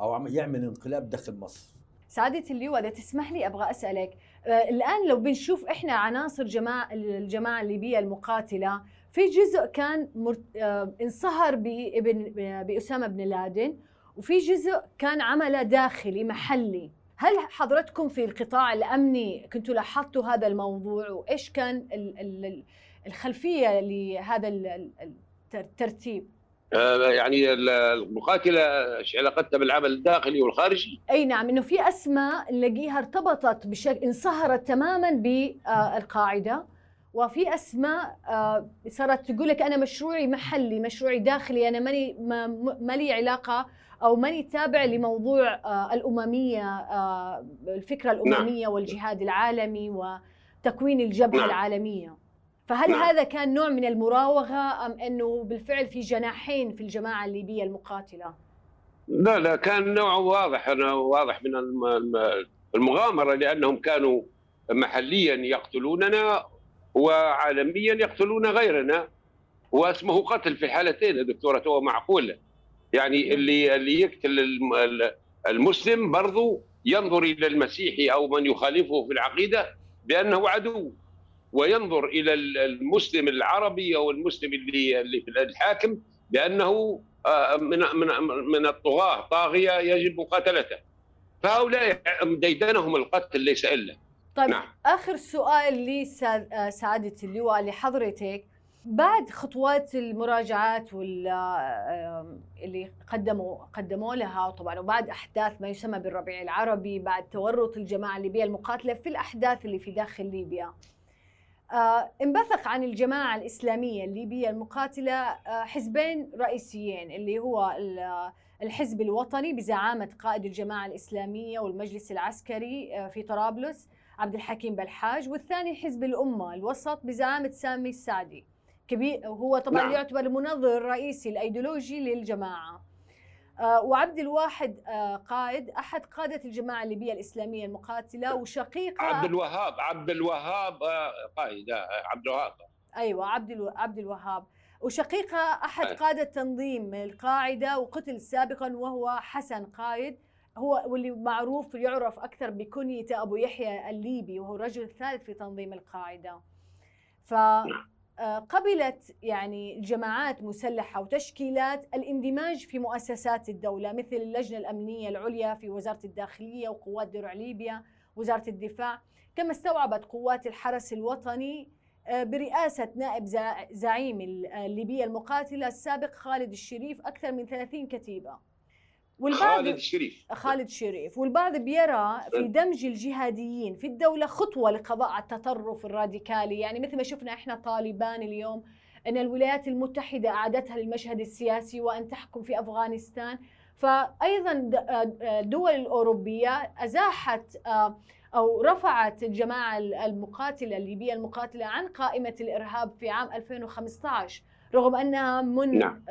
أو يعمل انقلاب داخل مصر. سعادة اللواء إذا تسمح لي أبغى أسألك آه الآن لو بنشوف إحنا عناصر جماعة الجماعة الليبية المقاتلة في جزء كان آه انصهر بابن بأسامة بن لادن وفي جزء كان عمله داخلي محلي. هل حضرتكم في القطاع الأمني كنتوا لاحظتوا هذا الموضوع؟ وإيش كان الخلفية لهذا الترتيب؟ آه، يعني المقاتلة علاقتها بالعمل الداخلي والخارجي أي نعم إنه في أسماء نلاقيها ارتبطت بشكل انصهرت تماما بالقاعدة وفي أسماء آه، صارت تقول لك أنا مشروعي محلي مشروعي داخلي أنا ماني ما لي علاقة أو ماني تابع لموضوع آه، الأممية الفكرة الأممية نعم. والجهاد العالمي وتكوين الجبهة نعم. العالمية فهل نعم. هذا كان نوع من المراوغة أم أنه بالفعل في جناحين في الجماعة الليبية المقاتلة؟ لا لا كان نوع واضح أنا واضح من المغامرة لأنهم كانوا محليا يقتلوننا وعالميا يقتلون غيرنا واسمه قتل في الحالتين دكتورة هو معقول يعني اللي اللي يقتل المسلم برضو ينظر إلى المسيحي أو من يخالفه في العقيدة بأنه عدو وينظر إلى المسلم العربي أو المسلم اللي اللي في الحاكم بأنه آه، من من من الطغاة طاغية يجب مقاتلته. فهؤلاء ديدنهم القتل ليس إلا. طيب نعم. آخر سؤال لي آه، سعادة اللواء لحضرتك. بعد خطوات المراجعات آه، اللي قدموا قدموا لها طبعا وبعد أحداث ما يسمى بالربيع العربي بعد تورط الجماعة الليبية المقاتلة في الأحداث اللي في داخل ليبيا. انبثق عن الجماعة الإسلامية الليبية المقاتلة آه، حزبين رئيسيين اللي هو الحزب الوطني بزعامة قائد الجماعة الإسلامية والمجلس العسكري آه، في طرابلس عبد الحكيم بلحاج والثاني حزب الأمة الوسط بزعامة سامي السعدي كبير هو طبعا نعم. يعتبر المنظر الرئيسي الأيديولوجي للجماعة آه، وعبد الواحد آه، قائد أحد قادة الجماعة الليبية الإسلامية المقاتلة وشقيق عبد الوهاب عبد الوهاب آه، قائد عبد الوهاب. أيوه عبد عبد الوهاب. وشقيقة أحد قادة تنظيم القاعدة وقتل سابقا وهو حسن قائد. هو واللي معروف يعرف أكثر بكنية أبو يحيى الليبي وهو الرجل الثالث في تنظيم القاعدة. ف نعم. آه، قبلت يعني جماعات مسلحة وتشكيلات الاندماج في مؤسسات الدولة مثل اللجنة الأمنية العليا في وزارة الداخلية وقوات درع ليبيا وزارة الدفاع. كما استوعبت قوات الحرس الوطني آه، برئاسة نائب زعيم الليبية المقاتلة السابق خالد الشريف أكثر من 30 كتيبة. والبعض خالد الشريف خالد الشريف والبعض بيرى في دمج الجهاديين في الدولة خطوة لقضاء على التطرف الراديكالي. يعني مثل ما شفنا إحنا طالبان اليوم أن الولايات المتحدة أعادتها للمشهد السياسي وأن تحكم في أفغانستان. فأيضا الدول الأوروبية أزاحت أو رفعت الجماعة المقاتلة الليبية المقاتلة عن قائمة الإرهاب في عام 2015 رغم انها من نعم.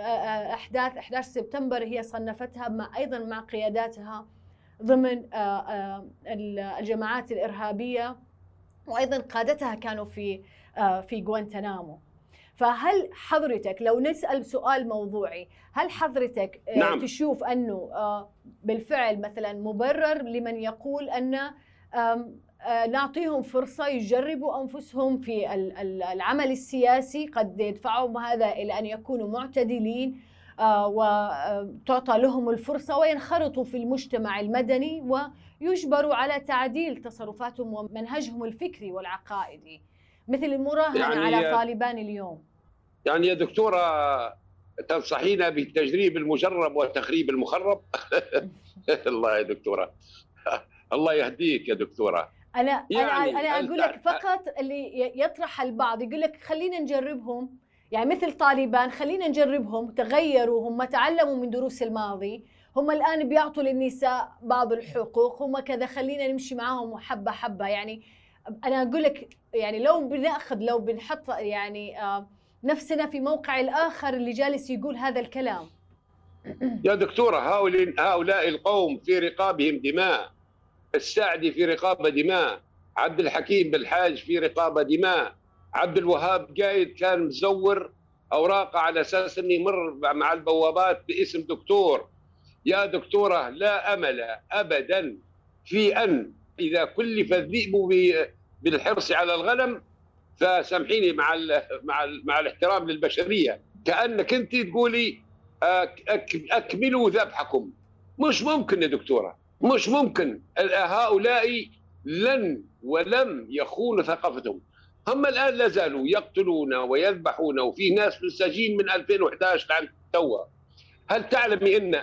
أحداث 11 سبتمبر هي صنفتها مع أيضا مع قياداتها ضمن الجماعات الإرهابية وأيضا قادتها كانوا في في غوانتنامو فهل حضرتك لو نسأل سؤال موضوعي هل حضرتك نعم. تشوف أنه بالفعل مثلا مبرر لمن يقول أن آه، نعطيهم فرصة يجربوا أنفسهم في العمل السياسي قد يدفعهم هذا إلى أن يكونوا معتدلين آه، وتعطى لهم الفرصة وينخرطوا في المجتمع المدني ويجبروا على تعديل تصرفاتهم ومنهجهم الفكري والعقائدي. مثل المراهنة يعني على طالبان اليوم. يعني يا دكتورة تنصحينا بالتجريب المجرب وتخريب المخرب؟ الله يا دكتورة. الله يهديك يا دكتورة. أنا يعني أنا أنا أقول لك فقط اللي يطرح البعض يقول لك خلينا نجربهم. يعني مثل طالبان خلينا نجربهم تغيروا هم تعلموا من دروس الماضي. هم الآن بيعطوا للنساء بعض الحقوق هم كذا خلينا نمشي معاهم حبة حبة. يعني أنا أقول لك يعني لو بنأخذ لو بنحط يعني آه، نفسنا في موقع الآخر اللي جالس يقول هذا الكلام. يا دكتورة هؤلاء هؤلاء القوم في رقابهم دماء. السعدي في رقابة دماء عبد الحكيم بالحاج في رقابة دماء عبد الوهاب قايد كان مزور أوراقه على أساس أنه يمر مع البوابات باسم دكتور. يا دكتورة لا أمل أبدا في أن إذا كلف الذئب بالحرص على الغنم فسامحيني مع ال مع ال مع الاحترام للبشرية. كأنك أنت تقولي أكملوا ذبحكم. مش ممكن يا دكتورة. مش ممكن. هؤلاء لن ولم يخونوا ثقافتهم. هم الآن لا زالوا يقتلون ويذبحون وفي ناس في السجين من 2011 لعند توا هل تعلم ان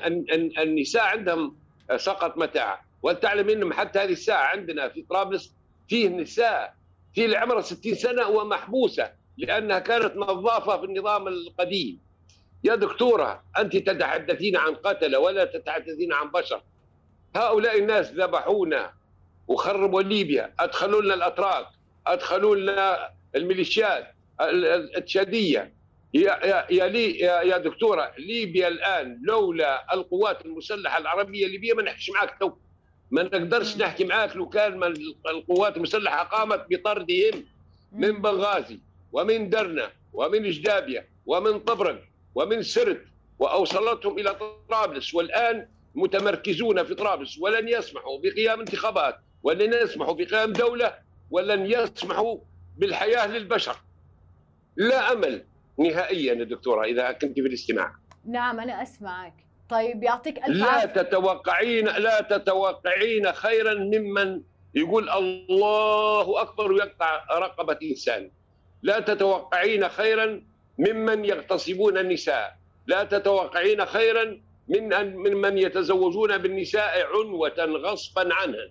النساء عندهم سقط متاع؟ وهل تعلم إنهم حتى هذه الساعة عندنا في طرابلس فيه نساء في اللي عمرها 60 سنة ومحبوسة لأنها كانت نظافة في النظام القديم. يا دكتورة أنت تتحدثين عن قتله ولا تتحدثين عن بشر؟ هؤلاء الناس ذبحونا وخربوا ليبيا أدخلوا لنا الأتراك أدخلوا لنا الميليشيات التشادية. يا يا يا, لي يا, يا دكتورة ليبيا الآن لولا القوات المسلحة العربية الليبيه ما نحكيش معاك تو. ما نقدرش نحكي معاك لو كان من القوات المسلحة قامت بطردهم من بنغازي ومن درنا ومن جدابيا ومن طبرق ومن سرت وأوصلتهم إلى طرابلس. والآن متمركزون في طرابلس ولن يسمحوا بقيام انتخابات ولن يسمحوا بقيام دولة ولن يسمحوا بالحياة للبشر. لا أمل نهائيا يا دكتورة إذا كنت في الاستماع. نعم أنا أسمعك. طيب يعطيك ألف لا عافية. تتوقعين لا تتوقعين خيرا ممن يقول الله أكبر ويقطع رقبة إنسان. لا تتوقعين خيرا ممن يغتصبون النساء. لا تتوقعين خيرا من أن من من يتزوجون بالنساء عنوة غصبا عنها.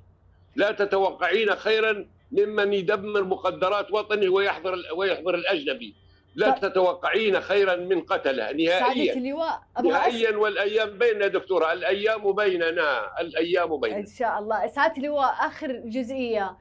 لا تتوقعين خيرا ممن يدمر مقدرات وطنه ويحضر ويحضر الأجنبي. لا ف... تتوقعين خيرا من قتله نهائيا. اللواء. نهائيا أس... والأيام بيننا دكتورة. الأيام بيننا. الأيام بيننا. إن شاء الله. سعاده اللواء. آخر جزئية.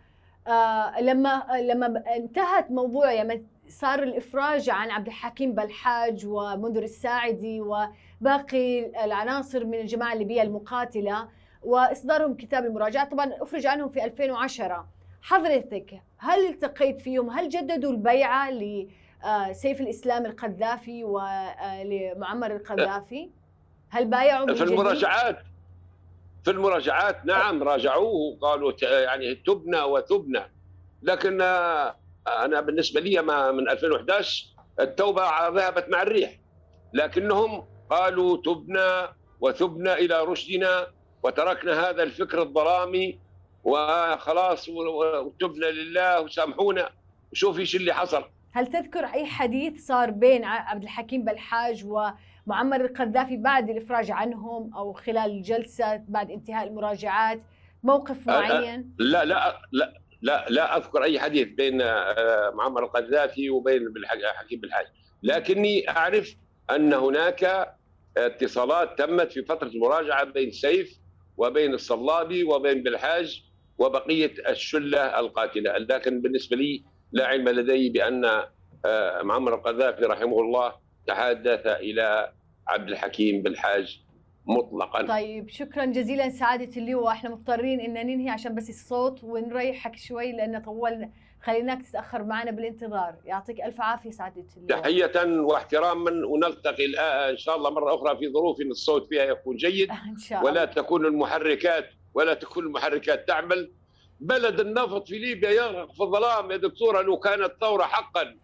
آه لما لما انتهت موضوع يعني صار الإفراج عن عبد الحكيم بلحاج ومنذر الساعدي وباقي العناصر من الجماعة الليبية المقاتلة وإصدارهم كتاب المراجعة. طبعا أفرج عنهم في 2010 حضرتك هل التقيت فيهم؟ هل جددوا البيعه لسيف الإسلام القذافي ولمعمر القذافي؟ هل بايعوا في المراجعات. في المراجعات نعم راجعوه وقالوا يعني تبنى وثبنى لكن أنا بالنسبة لي ما من 2011 التوبة ذهبت مع الريح. لكنهم قالوا تبنا وثبنا إلى رشدنا وتركنا هذا الفكر الظلامي وخلاص وتبنا لله وسامحونا. وشوف إيش اللي حصل. هل تذكر أي حديث صار بين عبد الحكيم بلحاج ومعمر القذافي بعد الإفراج عنهم أو خلال الجلسة بعد انتهاء المراجعات؟ موقف معين؟ لا لا لا. لا لا أذكر أي حديث بين معمر القذافي وبين حكيم بلحاج لكني أعرف أن هناك اتصالات تمت في فترة المراجعة بين سيف وبين الصلابي وبين بالحاج وبقية الشلة القاتلة، لكن بالنسبة لي لا علم لدي بأن آه، معمر القذافي رحمه الله تحدث إلى عبد الحكيم بالحاج مطلقا. طيب شكرا جزيلا سعادة اللواء. إحنا مضطرين إن ننهي عشان بس الصوت ونريحك شوي لأن طولنا خليناك تتأخر معنا بالانتظار. يعطيك ألف عافية سعادة اللواء. تحية واحتراما ونلتقي إن شاء الله مرة أخرى في ظروف الصوت فيها يكون جيد. إن شاء الله. ولا تكون المحركات ولا تكون المحركات تعمل. بلد النفط في ليبيا يغرق في الظلام يا دكتورة لو كانت ثوره حقا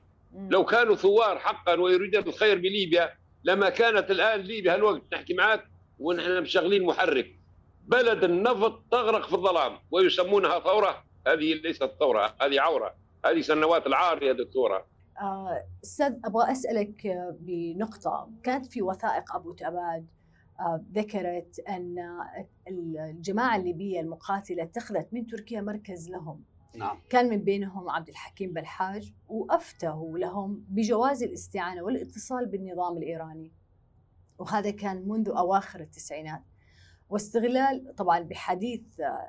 لو كانوا ثوار حقا ويريدون الخير بليبيا لما كانت الآن ليبيا هالوقت نحكي معك ونحن مشغلين محرك. بلد النفط تغرق في الظلام ويسمونها ثورة. هذه ليست ثورة هذه عورة. هذه سنوات العار يا دكتورة. آه، أستاذ أبغى أسألك بنقطة. كانت في وثائق أبو تاباد آه، ذكرت أن الجماعة الليبية المقاتلة اتخذت من تركيا مركز لهم. نعم. كان من بينهم عبد الحكيم بلحاج وافتوا لهم بجواز الاستعانة والاتصال بالنظام الإيراني. وهذا كان منذ أواخر التسعينات واستغلال طبعا بحديث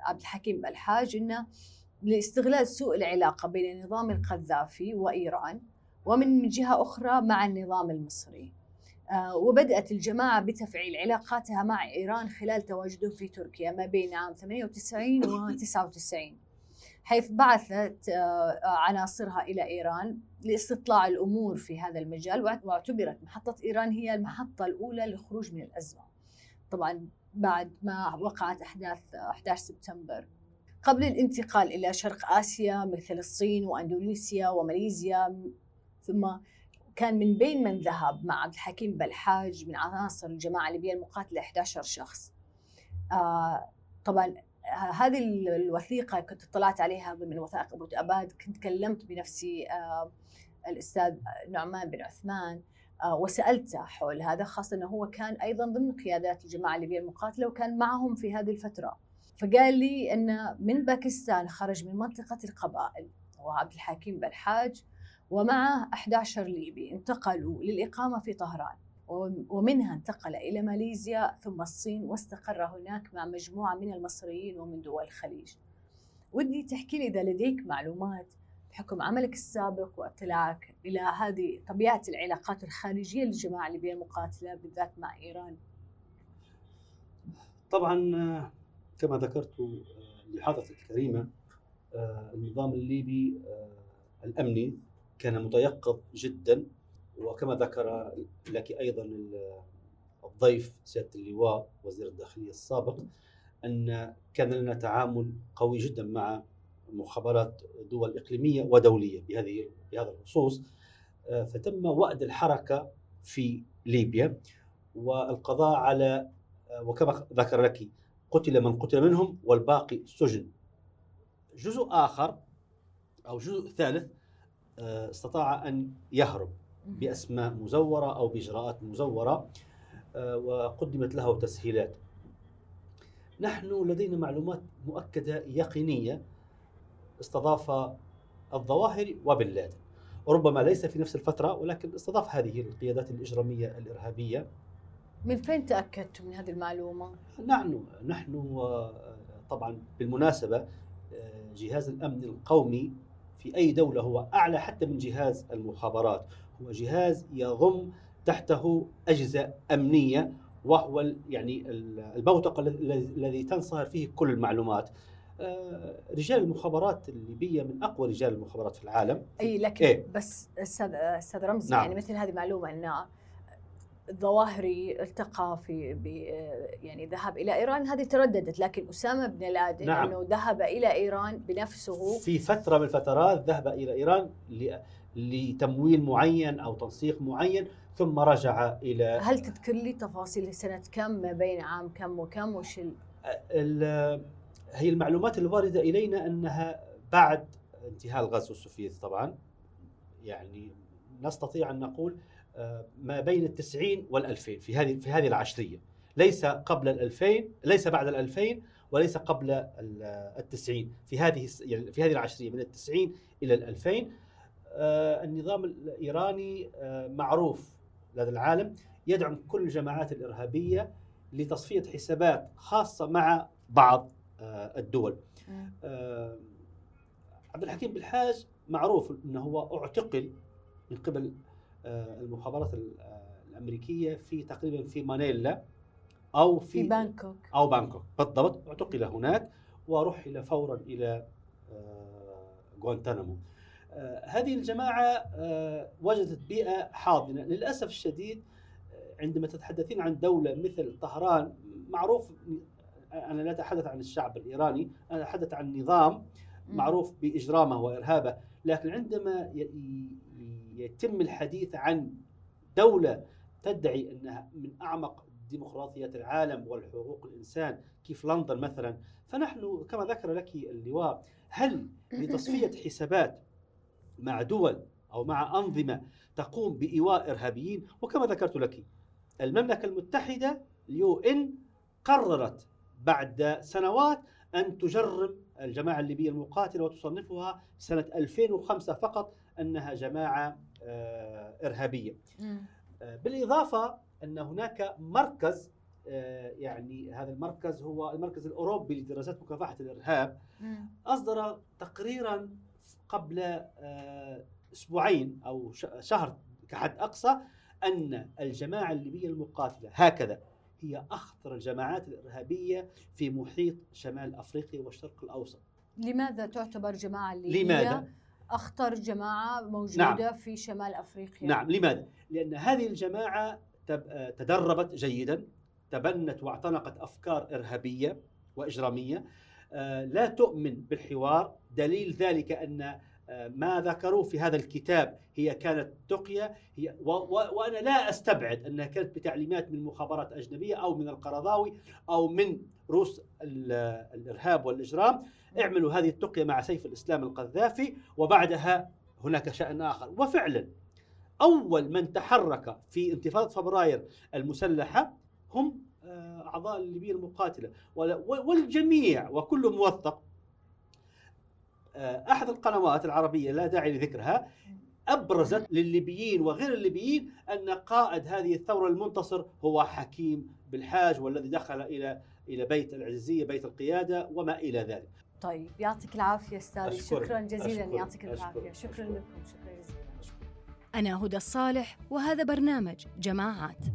عبد الحكيم بلحاج إنه لاستغلال سوء العلاقة بين النظام القذافي وإيران ومن جهة أخرى مع النظام المصري. آه، وبدأت الجماعة بتفعيل علاقاتها مع إيران خلال تواجدهم في تركيا ما بين عام 98 و 99 حيث بعثت آه، عناصرها إلى إيران لاستطلاع الأمور في هذا المجال واعتبرت محطة إيران هي المحطة الأولى للخروج من الأزمة. طبعا بعد ما وقعت أحداث 11 سبتمبر. قبل الانتقال إلى شرق آسيا مثل الصين وأندونيسيا وماليزيا ثم كان من بين من ذهب مع عبد الحكيم بلحاج من عناصر الجماعة الليبية المقاتلة 11 شخص. آه طبعا هذه الوثيقة كنت اطلعت عليها من وثائق أبو تأباد كنت كلمت بنفسي آه الأستاذ نعمان بن عثمان آه وسألته حول هذا خاصة أنه هو كان أيضا ضمن قيادات الجماعة الليبية المقاتلة وكان معهم في هذه الفترة. فقال لي أن من باكستان خرج من منطقة القبائل وعبد الحكيم بلحاج ومعه 11 ليبي انتقلوا للإقامة في طهران. ومنها انتقل إلى ماليزيا ثم الصين واستقر هناك مع مجموعة من المصريين ومن دول الخليج. ودي تحكي لي إذا لديك معلومات بحكم عملك السابق واطلاعك إلى هذه طبيعة العلاقات الخارجية للجماعة الليبية المقاتلة بالذات مع إيران. طبعا كما ذكرت لحضرتك الكريمة النظام الليبي الأمني كان متيقظ جدا وكما ذكر لك أيضا الضيف سيادة اللواء وزير الداخلية السابق أن كان لنا تعامل قوي جدا مع مخابرات دول إقليمية ودولية بهذه بهذا الخصوص. فتم وأد الحركة في ليبيا والقضاء على وكما ذكر لك قتل من قتل منهم والباقي سجن. جزء آخر أو جزء ثالث آه، استطاع أن يهرب. بأسماء مزورة أو بإجراءات مزورة آه، وقدمت له تسهيلات. نحن لدينا معلومات مؤكدة يقينية استضاف الظواهري وبن لادن. ربما ليس في نفس الفترة ولكن استضاف هذه القيادات الإجرامية الإرهابية. من فين تاكدت من هذه المعلومة؟ نحن نحن آه، طبعا بالمناسبة جهاز الأمن القومي في أي دولة هو أعلى حتى من جهاز المخابرات هو جهاز يضم تحته أجهزة أمنية وهو يعني البوتقة الذي تنصهر فيه كل المعلومات آه، رجال المخابرات الليبية من أقوى رجال المخابرات في العالم أي لكن إيه؟ بس أستاذ رمزي نعم. يعني مثل هذه معلومة أن الظواهري التقى في يعني ذهب إلى إيران هذه ترددت لكن أسامة بن لادن نعم. أنه ذهب إلى إيران بنفسه في فترة من الفترات ذهب إلى إيران لتمويل معين أو تنسيق معين ثم رجع إلى هل تذكر لي تفاصيل سنه كم ما بين عام كم وكم؟ وش ال... هي المعلومات الواردة إلينا أنها بعد انتهاء الغزو السوفيتي طبعا. يعني نستطيع أن نقول آه، ما بين التسعين والألفين في هذه في هذه العشرية. ليس قبل الألفين ليس بعد الألفين وليس قبل التسعين. في هذه يعني في هذه العشرية من التسعين إلى الألفين. النظام الإيراني آه، معروف لدى العالم يدعم كل الجماعات الإرهابية لتصفية حسابات خاصة مع بعض الدول. عبد الحكيم بالحاج معروف إنه هو اعتقل من قبل آه، المخابرات آه، الأمريكية في تقريبا في مانيلا أو في, في بانكوك. أو بانكوك. بالضبط اعتقل هناك ورحل فورا إلى آه، غوانتنامو هذه الجماعة وجدت بيئة حاضنة. للأسف الشديد عندما تتحدثين عن دولة مثل طهران معروف أنا لا أتحدث عن الشعب الإيراني أنا أتحدث عن نظام معروف بإجرامه وإرهابه. لكن عندما يتم الحديث عن دولة تدعي أنها من أعمق ديمقراطيات العالم والحقوق الإنسان كيف لندن مثلا فنحن كما ذكر لك اللواء هل لتصفية حسابات مع دول أو مع أنظمة تقوم بإيواء إرهابيين وكما ذكرت لك المملكة المتحدة اليو إن قررت بعد سنوات أن تجرم الجماعة الليبية المقاتلة وتصنفها سنة 2005 فقط أنها جماعة آه، إرهابية. آه، بالإضافة أن هناك مركز آه، يعني هذا المركز هو المركز الأوروبي لدراسات مكافحة الإرهاب. أصدر تقريرا قبل أسبوعين أو شهر كحد أقصى أن الجماعة الليبية المقاتلة هكذا هي أخطر الجماعات الإرهابية في محيط شمال أفريقيا والشرق الأوسط. لماذا تعتبر جماعة الليبية لماذا؟ أخطر جماعة موجودة نعم. في شمال أفريقيا نعم لماذا لأن هذه الجماعة تدربت جيدا تبنت واعتنقت أفكار إرهابية وإجرامية آه، لا تؤمن بالحوار. دليل ذلك أن آه، ما ذكروه في هذا الكتاب هي كانت تقية. هي وأنا لا أستبعد أنها كانت بتعليمات من مخابرات أجنبية أو من القرضاوي أو من روس الإرهاب والإجرام. اعملوا هذه التقية مع سيف الإسلام القذافي وبعدها هناك شأن آخر. وفعلا أول من تحرك في انتفاضة فبراير المسلحة هم أعضاء الليبية المقاتلة. والجميع وكل موثق. آه، أحد القنوات العربية لا داعي لذكرها أبرزت للليبيين وغير الليبيين أن قائد هذه الثورة المنتصر هو حكيم بالحاج والذي دخل إلى إلى بيت العزية بيت القيادة وما إلى ذلك. طيب يعطيك العافية أستاذ شكرا جزيلا. يعطيك العافية. شكرا لكم. شكرا جزيلا. أنا هدى الصالح وهذا برنامج جماعات.